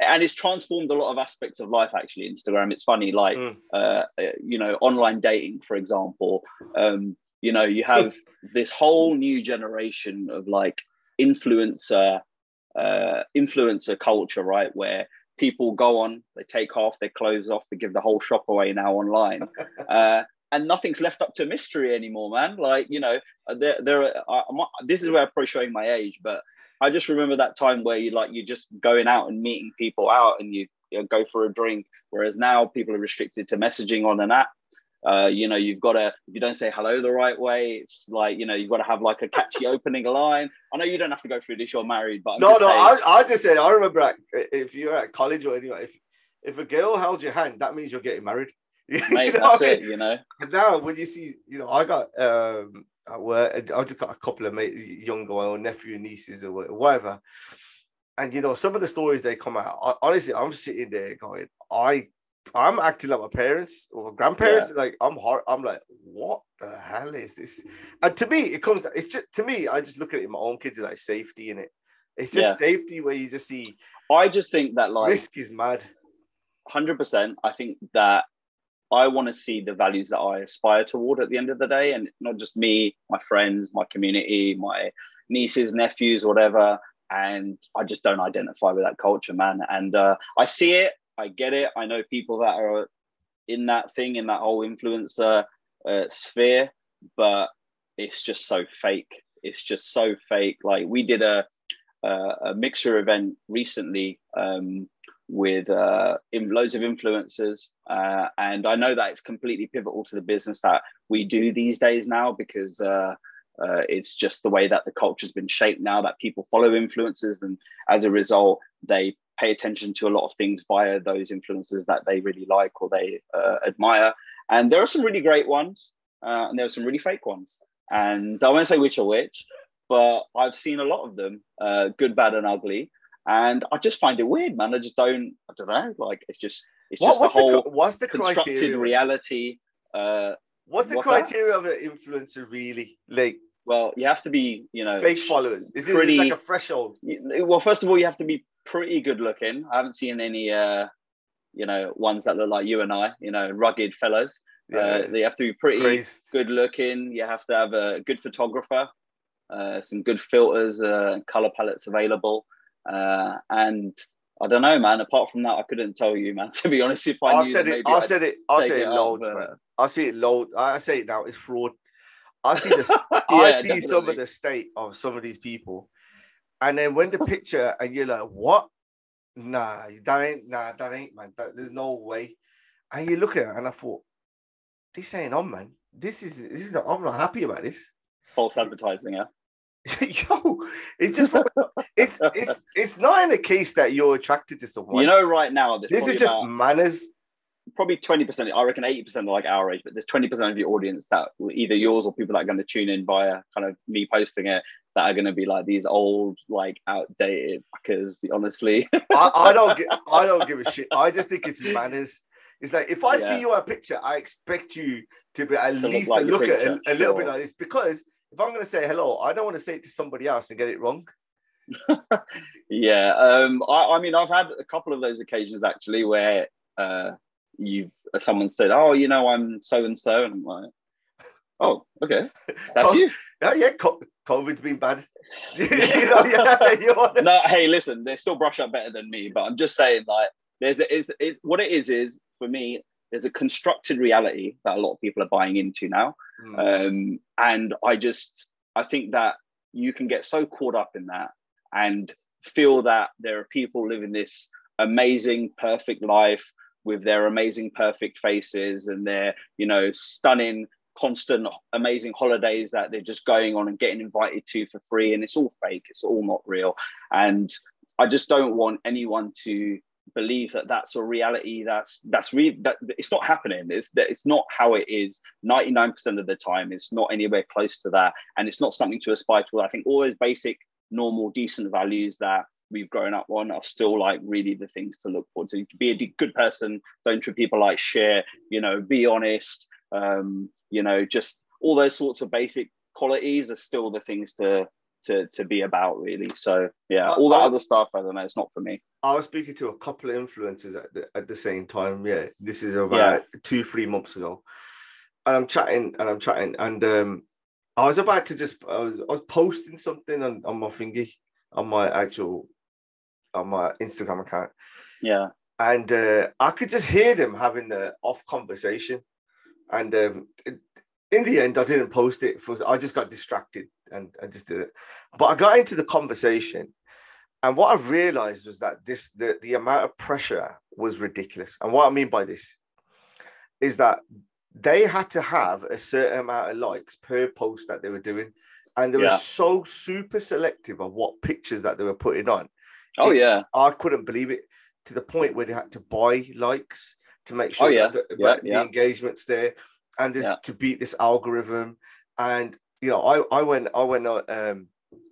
and it's transformed a lot of aspects of life. Actually, Instagram. It's funny, like mm. uh, you know, online dating, for example. Um, you know, you have this whole new generation of like influencer uh, influencer culture, right? Where people go on, they take half their clothes off, they give the whole shop away now online. Uh, and nothing's left up to mystery anymore, man. Like, you know, there, there are, this is where I'm probably showing my age, but I just remember that time where you like, you're just going out and meeting people out and you, you go for a drink. Whereas now people are restricted to messaging on an app uh, you know, you've got to, if you don't say hello the right way, it's like, you know, you've got to have like a catchy opening line. I know you don't have to go through this, you're married, but I'm no, no, I, I just said, I remember at, if you're at college or anywhere, if, if a girl held your hand, that means you're getting married. Mate, you know that's it, you know. And now when you see, you know, I got, um, I just got a couple of mate, younger or nephew and nieces or whatever. and you know some of the stories they come out. Honestly, I'm sitting there going, I I'm acting like my parents or grandparents. Yeah. Like I'm hard. I'm like, what the hell is this? And to me, it comes. It's just to me. I just look at it in my own kids like safety in it. It's just yeah. safety where you just see. I just think that like risk is mad. Hundred percent. I think that I want to see the values that I aspire toward at the end of the day, and not just me, my friends, my community, my nieces, nephews, whatever. And I just don't identify with that culture, man. And uh, I see it I get it. I know people that are in that thing, in that whole influencer uh, sphere, but it's just so fake. It's just so fake. Like we did a a, a mixer event recently um, with uh, in loads of influencers, uh, and I know that it's completely pivotal to the business that we do these days now because. Uh, it's just the way that the culture's been shaped now that people follow influencers, and as a result, they pay attention to a lot of things via those influencers that they really like or they uh, admire. And there are some really great ones, uh, and there are some really fake ones. And I won't say which are which, but I've seen a lot of them, uh, good, bad, and ugly. And I just find it weird, man. I just don't, I don't know. Like it's just, it's what, just the whole the, what's the constructed criteria? reality. Uh, what's the criteria that? of an influencer really? Like, well, you have to be, you know, fake followers. Is pretty, it like a threshold? Well, first of all, you have to be pretty good looking. I haven't seen any, uh, you know, ones that look like you and I, you know, rugged fellows. Yeah. Uh, they have to be pretty good looking. You have to have a good photographer, uh, some good filters, uh, color palettes available, uh, and I don't know, man. Apart from that, I couldn't tell you, man. To be honest, if I I've said it, I've said it, I've said it, loads, man. I see it loads. I say it now. It's fraud. I see this. yeah, I see some of the state of some of these people, and then when the picture, and you're like, what? Nah, that ain't, nah, that ain't, man. That, there's no way. And you look at it, and I thought, this ain't on, man. This is, this is not, I'm not happy about this. False advertising, yeah. Yo, it's just it's it's it's not in a case that you're attracted to someone. You know, right now this is just about, manners. Probably twenty percent. I reckon eighty percent are like our age, but there's twenty percent of your audience that either yours or people that are going to tune in via kind of me posting it that are going to be like these old, like outdated because honestly, I, I, don't get, I don't give a shit. I just think it's manners. It's like if I yeah. see you on a picture, I expect you to be at to least look, like look at a, a little bit like this because if I'm going to say hello, I don't want to say it to somebody else and get it wrong. yeah, um, I, I, mean, I've had a couple of those occasions actually where uh, you've someone said, "Oh, you know, I'm so and so," and I'm like, Oh, okay. That's you. Oh, yeah, COVID's been bad. you know, yeah, wanna... No, hey, listen, they still brush up better than me, but I'm just saying, like, there's a, is what it is is for me, there's a constructed reality that a lot of people are buying into now, mm. um, and I just I think that you can get so caught up in that and feel that there are people living this amazing, perfect life with their amazing, perfect faces and their you know stunning constant amazing holidays that they're just going on and getting invited to for free. And it's all fake. It's all not real. And i just don't want anyone to believe that that's a reality that's that's real that it's not happening. It's that it's not how it is 99% of the time. It's not anywhere close to that. And it's not something to aspire to. I think all those basic normal decent values that we've grown up on are still like really the things to look for to. Be a good person. Don't treat people like shit. You know be honest. Um, you know, just all those sorts of basic qualities are still the things to to to be about really. So yeah, all that other stuff, I don't know, it's not for me. I was speaking to a couple of influencers at the at the same time. Yeah, this is about yeah. two three months ago, and I'm chatting and I'm chatting and um, I was about to just I was I was posting something on on my thingy on my actual on my Instagram account. Yeah. And uh, I could just hear them having the off conversation and um, in the end, I didn't post it. For, I just got distracted and I just did it. But I got into the conversation, and what I realized was that this the, the amount of pressure was ridiculous. And what I mean by this is that they had to have a certain amount of likes per post that they were doing. And they yeah. were so super selective of what pictures that they were putting on. Oh, it, yeah. I couldn't believe it to the point where they had to buy likes to make sure oh, yeah. that, the, yeah, the engagement's there and to beat this algorithm. And you know, I I went I went um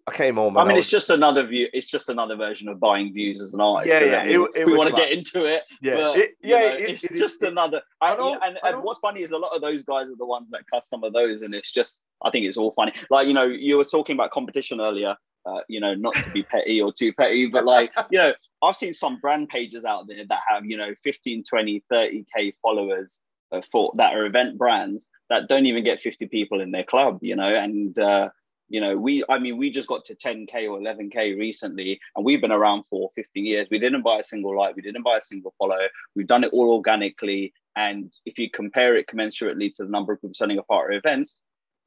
I came home. I mean, I it's just another view. It's just another version of buying views as an artist. Yeah, yeah, it- it we want to like- get into it. yeah, but, it, you yeah. know, it is- it's just another. I And, know, and, I and what's funny is a lot of those guys are the ones that cuss some of those, and it's just. I think it's all funny. Like you know, you were talking about competition earlier. Uh, you know, not to be petty or too petty, but like, you know, I've seen some brand pages out there that have, you know, 15, 20, 30K followers uh, for that are event brands that don't even get 50 people in their club, you know, and, uh, you know, we, I mean, we just got to 10K or 11K recently, and we've been around for 15 years. We didn't buy a single like, we didn't buy a single follow. We've done it all organically. And if you compare it commensurately to the number of people selling a part of events,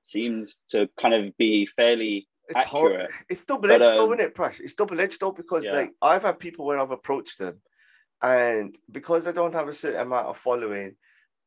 seems to kind of be fairly it's accurate. It's double edged But, though, um, isn't it, Prash? It's double edged though because Yeah. like I've had people where I've approached them, and because I don't have a certain amount of following,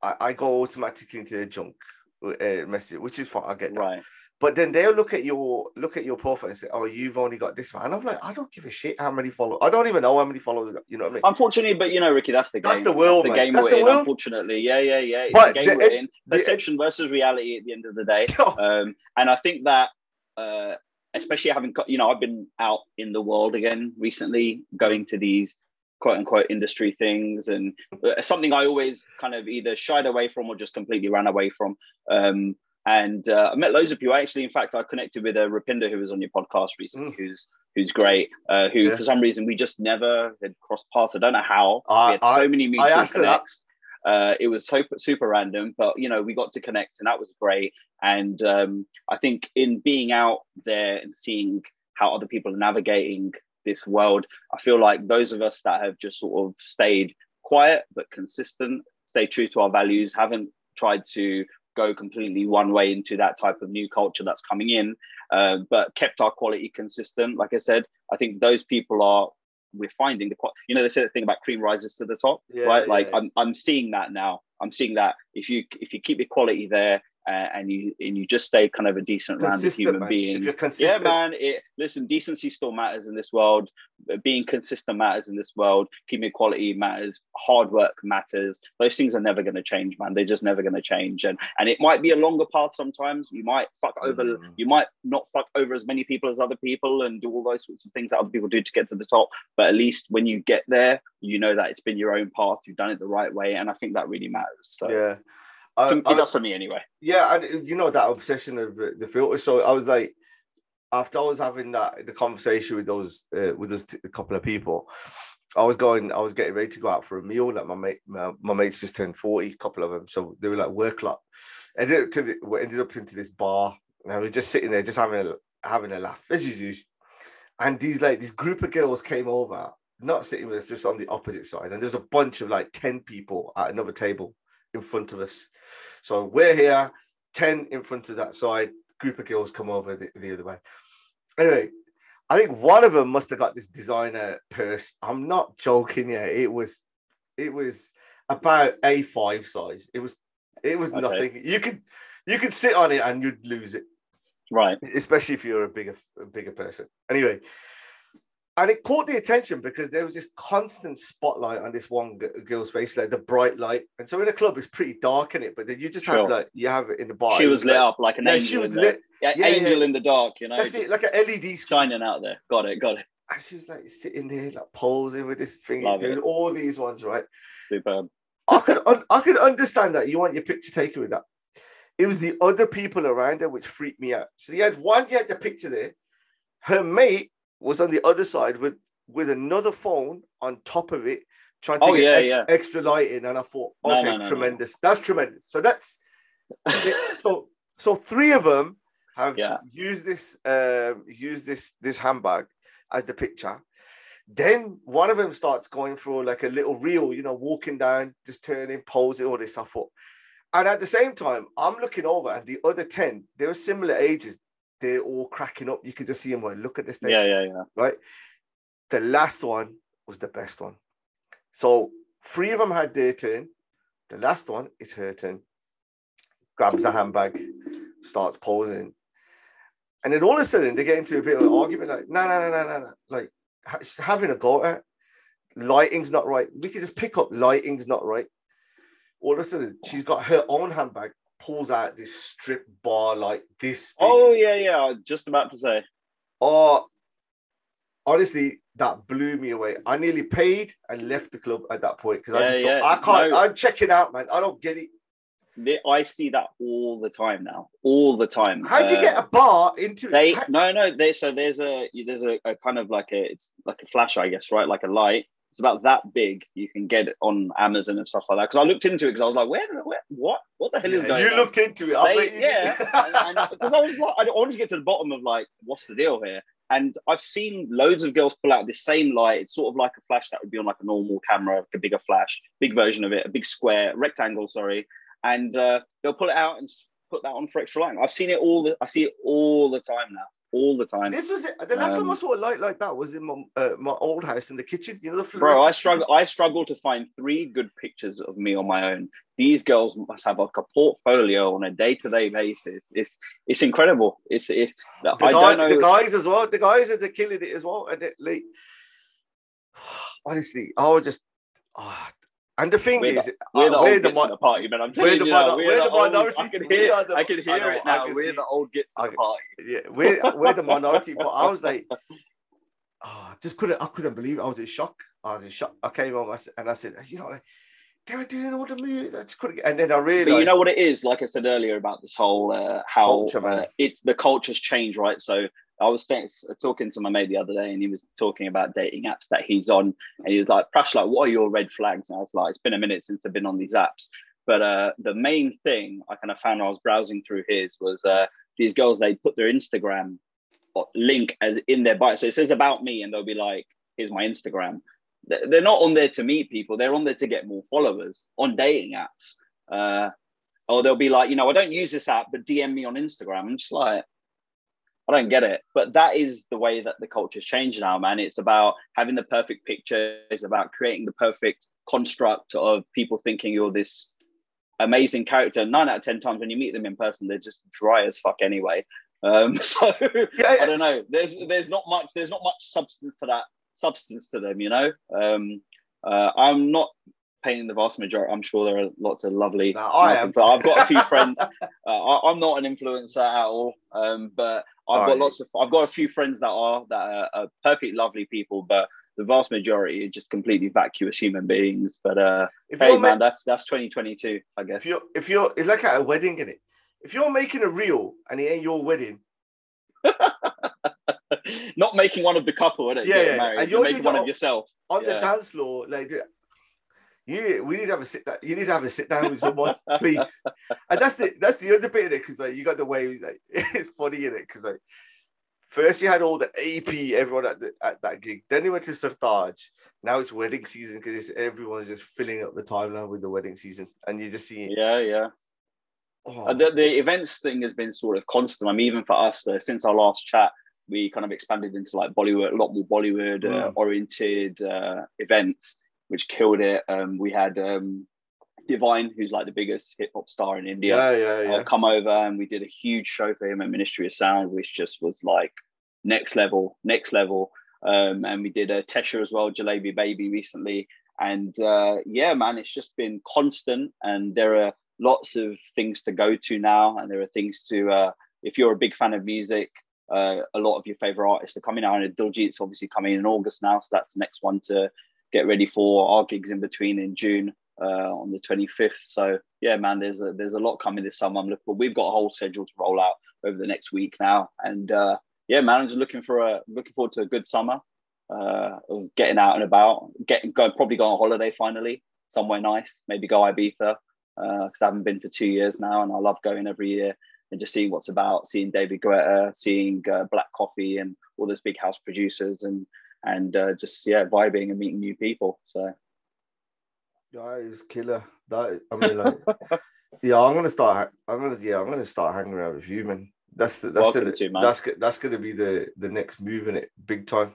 I, I go automatically into the junk uh, message, which is fine. I get that. right. But then they'll look at your look at your profile and say, "Oh, you've only got this one." And I'm like, I don't give a shit how many followers. I don't even know how many followers. You know what I mean? Unfortunately, but you know, Ricky, that's the game. That's the world, the game That's we're the in. world. Unfortunately, yeah, yeah, yeah. It's But the game the- we're in. the- Perception versus reality at the end of the day. Um, and I think that, uh, especially having, got, you know, I've been out in the world again recently, going to these quote unquote industry things, and uh, something I always kind of either shied away from or just completely ran away from. Um, and uh, I met loads of people. Actually, in fact, I connected with a Rupinder who was on your podcast recently, Mm. who's who's great. Uh, who, Yeah. for some reason, we just never had crossed paths. I don't know how. I- we had I- so many mutual connects. Uh, it was so super random, but you know, we got to connect, and that was great. And um, I think in being out there and seeing how other people are navigating this world, I feel like those of us that have just sort of stayed quiet but consistent, stay true to our values, haven't tried to go completely one way into that type of new culture that's coming in, uh, but kept our quality consistent. Like I said, I think those people are we're finding the you know they say the thing about cream rises to the top Yeah, right like yeah. i'm i'm seeing that now i'm seeing that if you if you keep your quality there and you and you just stay kind of a decent rounded human man. being. If you're yeah man it listen decency still matters in this world. Being consistent matters in this world. Keeping quality matters. Hard work matters. Those things are never going to change man. They're just never going to change. And and it might be a longer path sometimes. You might fuck over Mm. you might not fuck over as many people as other people and do all those sorts of things that other people do to get to the top. But at least when you get there you know that it's been your own path. You've done it the right way. And i think that really matters so. Yeah. I I, think I- it does for me anyway yeah, and you know that obsession of the the filter. So I was like, after I was having that the conversation with those uh, with those t- a couple of people, I was going, I was getting ready to go out for a meal. Like my mate, my, my mates just turned forty, a couple of them, so they were like work lot. Ended up to the, we ended up into this bar, and I was just sitting there, just having a having a laugh as usual. And these like this group of girls came over, not sitting with us, just on the opposite side, and there's a bunch of like ten people at another table in front of us. So we're here, 10 in front of that side, group of girls come over the, the other way. Anyway, I think one of them must have got this designer purse. I'm not joking, yeah. It was it was about A5 size. It was it was Okay. nothing. You could you could sit on it and you'd lose it, right especially if you're a bigger a bigger person. Anyway, and it caught the attention because there was this constant spotlight on this one g- girl's face, like the bright light. And so in a club, it's pretty dark in it, but then you just have like you have it in the bar. she was lit like- up like an Yeah, angel she was in the- lit. yeah, angel yeah. in the dark you know That's it, like an LED screen. shining out there got it got it And she was like sitting there, like posing with this thing, Love doing it. all these ones, right? superb I could un- I could understand that you want your picture taken with that. It was the other people around her which freaked me out. So you had one, you had the picture there. Her mate was on the other side with with another phone on top of it, trying to Oh, get yeah, ex- yeah. extra lighting. And I thought, okay, no, no, no. tremendous. That's tremendous. So that's so so three of them have Yeah. used this um used this this handbag as the picture. Then one of them starts going through like a little reel, you know, walking down, just turning, posing, all this stuff up. And at the same time, I'm looking over, and the other 10, they were similar ages. They're all cracking up. You could just see them like, look at this thing, yeah yeah yeah right? The last one was the best one. So three of them had their turn. The last one is her turn. Grabs a handbag, starts posing. And then all of a sudden they get into a bit of an argument, like, no, no, no, no, no, no. Like ha- having a go at. Lighting's not right. We could just pick up lighting's not right. All of a sudden, she's got her own handbag, pulls out this strip bar like this big. oh yeah yeah I was just about to say Oh, honestly, that blew me away. I nearly paid and left the club at that point because I just yeah. I can't. No. I'm checking out, man. I don't get it. I see that all the time now, all the time. How do you Uh, get a bar into They How- no no they so there's a there's a, a kind of like a it's like a flash I guess right like a light it's about that big you can get it on Amazon and stuff like that. Because I looked into it because I was like where, the- where what? What the hell is Yeah, going you on? looked into it. I They- you yeah because I was like I wanted to get to the bottom of like what's the deal here? And I've seen loads of girls pull out this same light. It's sort of like a flash that would be on like a normal camera like a bigger flash big version of it a big square rectangle sorry. And uh, they'll pull it out and put that on for extra light I've seen it all the I see it all the time now all the time This was it. The last time I Um, saw a light like that was in my uh, my old house in the kitchen. You know the Bro, I struggle. I struggle to find three good pictures of me on my own. These girls must have like a portfolio on a day-to-day basis. It's it's incredible. It's it's. The, I guy, don't know. the guys as well. The guys are killing it as well. And it, like, honestly, I was just. ah. And the thing We're is, we're uh, the we're old the gits in the party, man. I'm we're telling the you now, we're, we're the, the old, minority. I can hear. the- I can I hear know, it now. We're see- the old gits in the party. yeah, we're we're the minority. But I was like, oh, just couldn't. I couldn't believe. It. I was in shock. I was in shock. I came home I said- and I said, you know, like, they were doing all the movies. I just couldn't. Get, and then I realized. But you know what it is, like I said earlier about this whole uh, how Culture, uh, it's the culture's changed, right? So I was talking to my mate the other day, and he was talking about dating apps that he's on, and he was like, "Prash, like, what are your red flags?" And I was like, "It's been a minute since I've been on these apps." But uh, the main thing I kind of found I was browsing through his was uh, these girls they put their Instagram link as in their bio, so it says about me, and they'll be like, "Here's my Instagram." They- They're not on there to meet people; they're on there to get more followers on dating apps. Uh, or they'll be like, you know, I don't use this app, but DM me on Instagram. I'm just like, I don't get it. But that is the way that the culture's changed now, man. It's about having the perfect picture. It's about creating the perfect construct of people thinking you're this amazing character. Nine out of ten times when you meet them in person, they're just dry as fuck anyway. Um, so I don't know. There's there's not much there's not much substance to that substance to them, you know. Um, uh, I'm not painting the vast majority. I'm sure there are lots of lovely. No, I am. I've got a few friends. Uh, I, I'm not an influencer at all, um, but I've got lots of. I've got a few friends that are that are, are perfect, lovely people, but the vast majority are just completely vacuous human beings. But uh, If hey, man, ma- that's that's 2022, I guess. if you're if you're it's like at a wedding, is it? If you're making a reel and it ain't your wedding, Not making one of the couple, innit? Yeah, yeah, married. and You're you're making one of yourself. on the dance floor, like you, we need to have a sit. down- You need to have a sit down with someone, please. And that's the that's the other bit of it because like you got the way like it's funny in it because like first you had all the AP everyone at the, at that gig, then you went to Sartaj. Now it's wedding season because everyone's just filling up the timeline with the wedding season, and you just see Yeah, yeah. oh, the, the events thing has been sort of constant. I mean, even for us, uh, since our last chat, we kind of expanded into like Bollywood, a lot more Bollywood uh, Mm. oriented uh, events, which killed it. Um, we had um, Divine, who's like the biggest hip hop star in India, yeah, yeah, yeah. uh, come over, and we did a huge show for him at Ministry of Sound, which just was like next level, next level. Um, and we did a Tesher as well, Jalebi Baby recently. And uh, yeah, man, it's just been constant. And there are lots of things to go to now. And there are things to, uh, if you're a big fan of music, uh, a lot of your favorite artists are coming out. And Diljit's obviously coming in August now. So that's the next one to get ready for. Our gigs in between in June uh, on the 25th. So yeah, man, there's a, there's a lot coming this summer. I'm looking, we've got a whole schedule to roll out over the next week now. And uh, yeah, man, I'm just looking for a looking forward to a good summer uh, of getting out and about, getting go probably go on holiday finally somewhere nice, maybe go Ibiza because I haven't been for two years now, and I love going every year and just seeing what's about, seeing David Guetta, seeing uh, Black Coffee, and all those big house producers, and and uh, just yeah, vibing and meeting new people. So That is killer. That I mean, like, yeah, I'm gonna start. I'm gonna, yeah, I'm gonna start hanging around with you, man. That's the, that's the, to, man. that's that's gonna be the the next move in it, big time.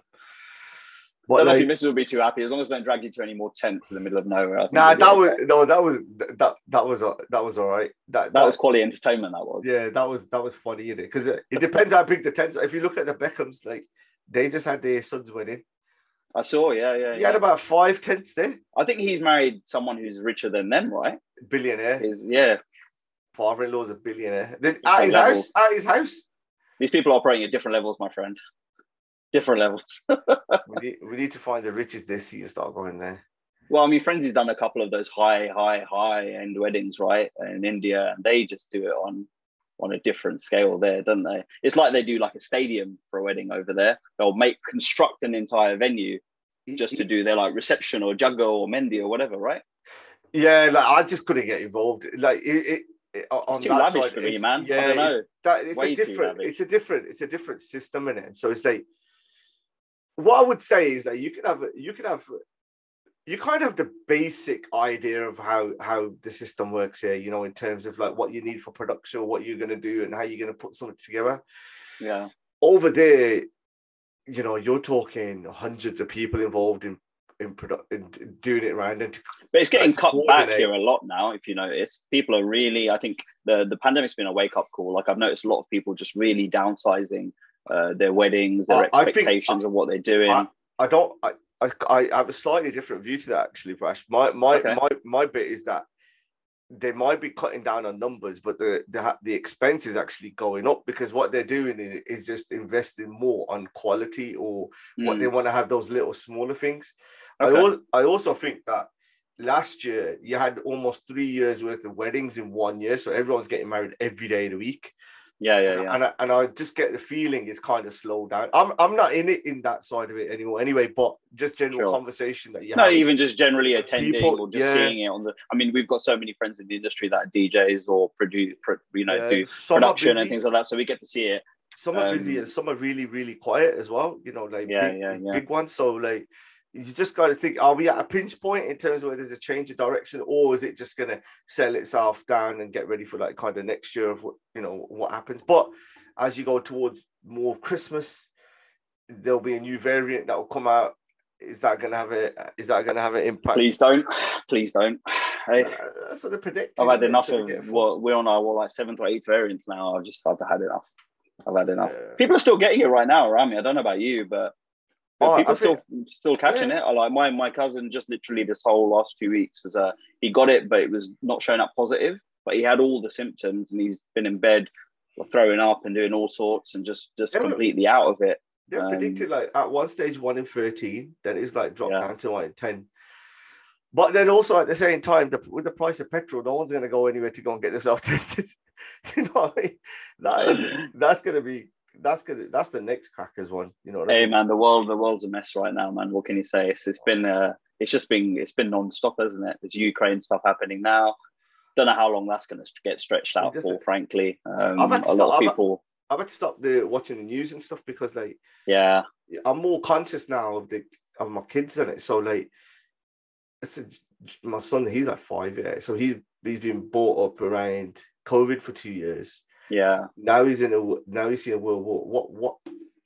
I But know if like, your missus will be too happy as long as they don't drag you to any more tents in the middle of nowhere. I think nah, that was okay. no, that was that that was uh, that was all right. That that was quality entertainment. That was. yeah, that was that was funny in it because it, it depends how big the tents. Are. If you look at the Beckhams, like they just had their son's wedding. I saw. Yeah, yeah. He yeah. had about five tents there. I think he's married someone who's richer than them, right? Billionaire. His, yeah. Father-in-law's a billionaire. Then at his level. house, at his house. These people are operating at different levels, my friend. different levels. we, need, we need to find the richest this year start going there. Well, I mean, friends, Frenzy's done a couple of those high, high, high end weddings, right, in India, and they just do it on on a different scale there, don't they? It's like they do like a stadium for a wedding over there. They'll make construct an entire venue just to do their like reception or jaggo or mehndi or whatever, right? Yeah, like I just couldn't get involved. Like it, it, it on it's too that side, for me, it's- man. Yeah, I don't know. that it's Way a different it's a different it's a different system in it so it's like what i would say is that you can have you can have you kind of have the basic idea of how how the system works here you know in terms of like what you need for production what you're going to do and how you're going to put something together Yeah. over there you know you're talking hundreds of people involved in in product in doing it around and to, But it's getting cut back here a lot now, if you notice. People are really, I think the, the pandemic's been a wake up call. Like I've noticed a lot of people just really downsizing uh, their weddings, their I- I think- expectations of what they're doing. I, I don't. I, I I have a slightly different view to that actually, Prash. My my Okay. my my bit is that they might be cutting down on numbers, but the the the expense is actually going up because what they're doing is, is just investing more on quality or what Mm, they want to have those little smaller things. okay. I also I also think that last year you had almost three years worth of weddings in one year, so everyone's getting married every day of the week. Yeah, yeah, yeah. And I, and I just get the feeling it's kind of slowed down. I'm I'm not in it in that side of it anymore anyway, but just general Sure. conversation that you no, have. even just generally attending people, or just yeah. seeing it on the. I mean, we've got so many friends in the industry that are DJs or produce, pro, you know, Yeah, do production and things like that. So we get to see it. Some are busy um, and some are really, really quiet as well. You know, like Yeah, big, yeah, yeah. big ones. So like you just got to think: Are we at a pinch point in terms of where there's a change of direction, or is it just going to sell itself down and get ready for like kind of next year of what you know what happens? But as you go towards more Christmas, there'll be a new variant that will come out. Is that going to have a? Is that going to have an impact? Please don't, please don't. Hey, Uh, That's what they're predicting. I've had enough of what we're on our what, like seventh or eighth variants now. I've just I've had enough. I've had enough. Yeah. People are still getting it right now around me. I don't know about you, but Oh, people still still catching yeah. it. I like my my cousin just literally this whole last two weeks is uh he got it, but it was not showing up positive. But he had all the symptoms, and he's been in bed throwing up and doing all sorts, and just just Yeah, completely out of it. They're Um, predicted like at one stage one in thirteen, then it's like dropped Yeah. down to one in ten. But then also at the same time, the, with the price of petrol, no one's going to go anywhere to go and get themselves tested. you know, I mean? that is, that's going to be that's to that's the next crackers one. You know, what I Hey mean? man, the world the world's a mess right now, man. What can you say? It's, it's been uh, it's just been it's been non-stop, isn't it? There's Ukraine stuff happening now. Don't know how long that's going to get stretched out for. Frankly, um, I've had a lot of stop- I've- people. I've had to stop the watching the news and stuff because like Yeah, I'm more conscious now of the of my kids in it. So like, it's a, my son, he's like five, yeah. So he's he's been brought up around COVID for two years. Yeah. now he's in a now he's in a world war. What what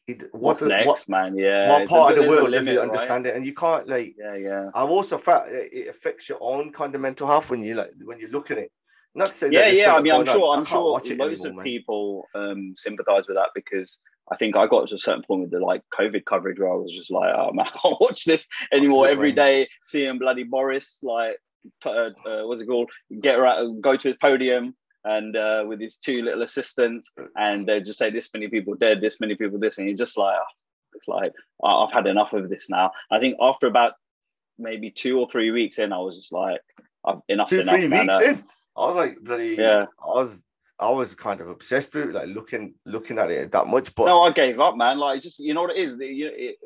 it, what What's does- next, what, man? Yeah. what part of the world does he limit, right? understand it? And you can't like. Yeah, yeah. I've also felt it, it affects your own kind of mental health when you like when you look at it. Not to say that yeah, yeah. I mean, I'm sure. I'm sure loads anymore, of man. people um, sympathise with that because I think I got to a certain point with the like COVID coverage where I was just like, oh man, I can't watch this anymore every day. Seeing bloody Boris like, uh, uh, what's it called? Get around, go to his podium. And uh, with his two little assistants, and they just say this many people dead, this many people this, and you're just like, oh, it's like I've had enough of this now. I think after about maybe two or three weeks in, I was just like, I've, enough's Two enough. three man. weeks Uh, in, I was like bloody. Yeah. I was I was kind of obsessed with it, like looking looking at it that much. But no, I gave up, man. Like, just you know what it is. It-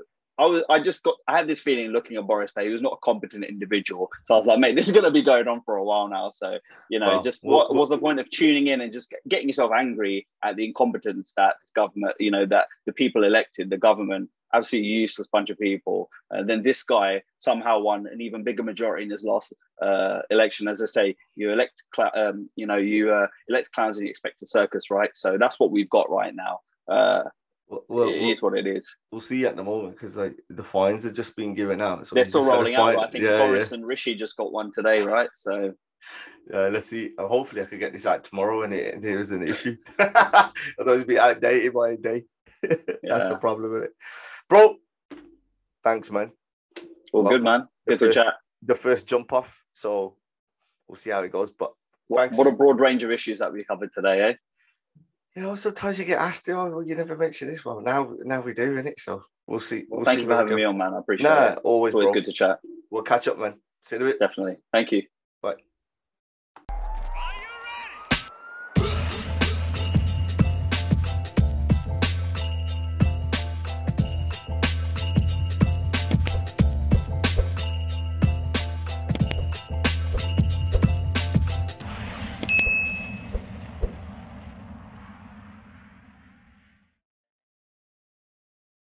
I was, I just got, I had this feeling looking at Boris that he was not a competent individual. So I was like, mate, this is going to be going on for a while now. So you know, Well, just well, what well- was the point of tuning in and just getting yourself angry at the incompetence that this government, you know, that the people elected, the government, absolutely useless bunch of people. And then this guy somehow won an even bigger majority in his last uh, election. As I say, you elect, cl- um, you know, you uh, elect clowns and you expect a circus, right? So that's what we've got right now. Uh, well, well, it we'll, is what it is. we'll see at the moment because like the fines are just being given out. So They're still just had a rolling out. I think yeah, Boris and Rishi just got one today, right? So Uh, let's see. Uh, hopefully, I could get this out tomorrow, and it, there is an issue. Otherwise, it'll be outdated by a day. That's Yeah. the problem with it, bro. Thanks, man. Well, good, man. the Good to first- chat. The first jump off, so we'll see how it goes. But What, thanks. what a broad range of issues that we covered today, eh? You know, sometimes you get asked, "Oh, well, you never mentioned this." Well, now, now we do, innit? So we'll see. Well, We'll thank see you for having me on, man. I appreciate Nah, it. always, It's always bro. good to chat. We'll catch up, man. See you in a bit. Definitely. Thank you. Bye.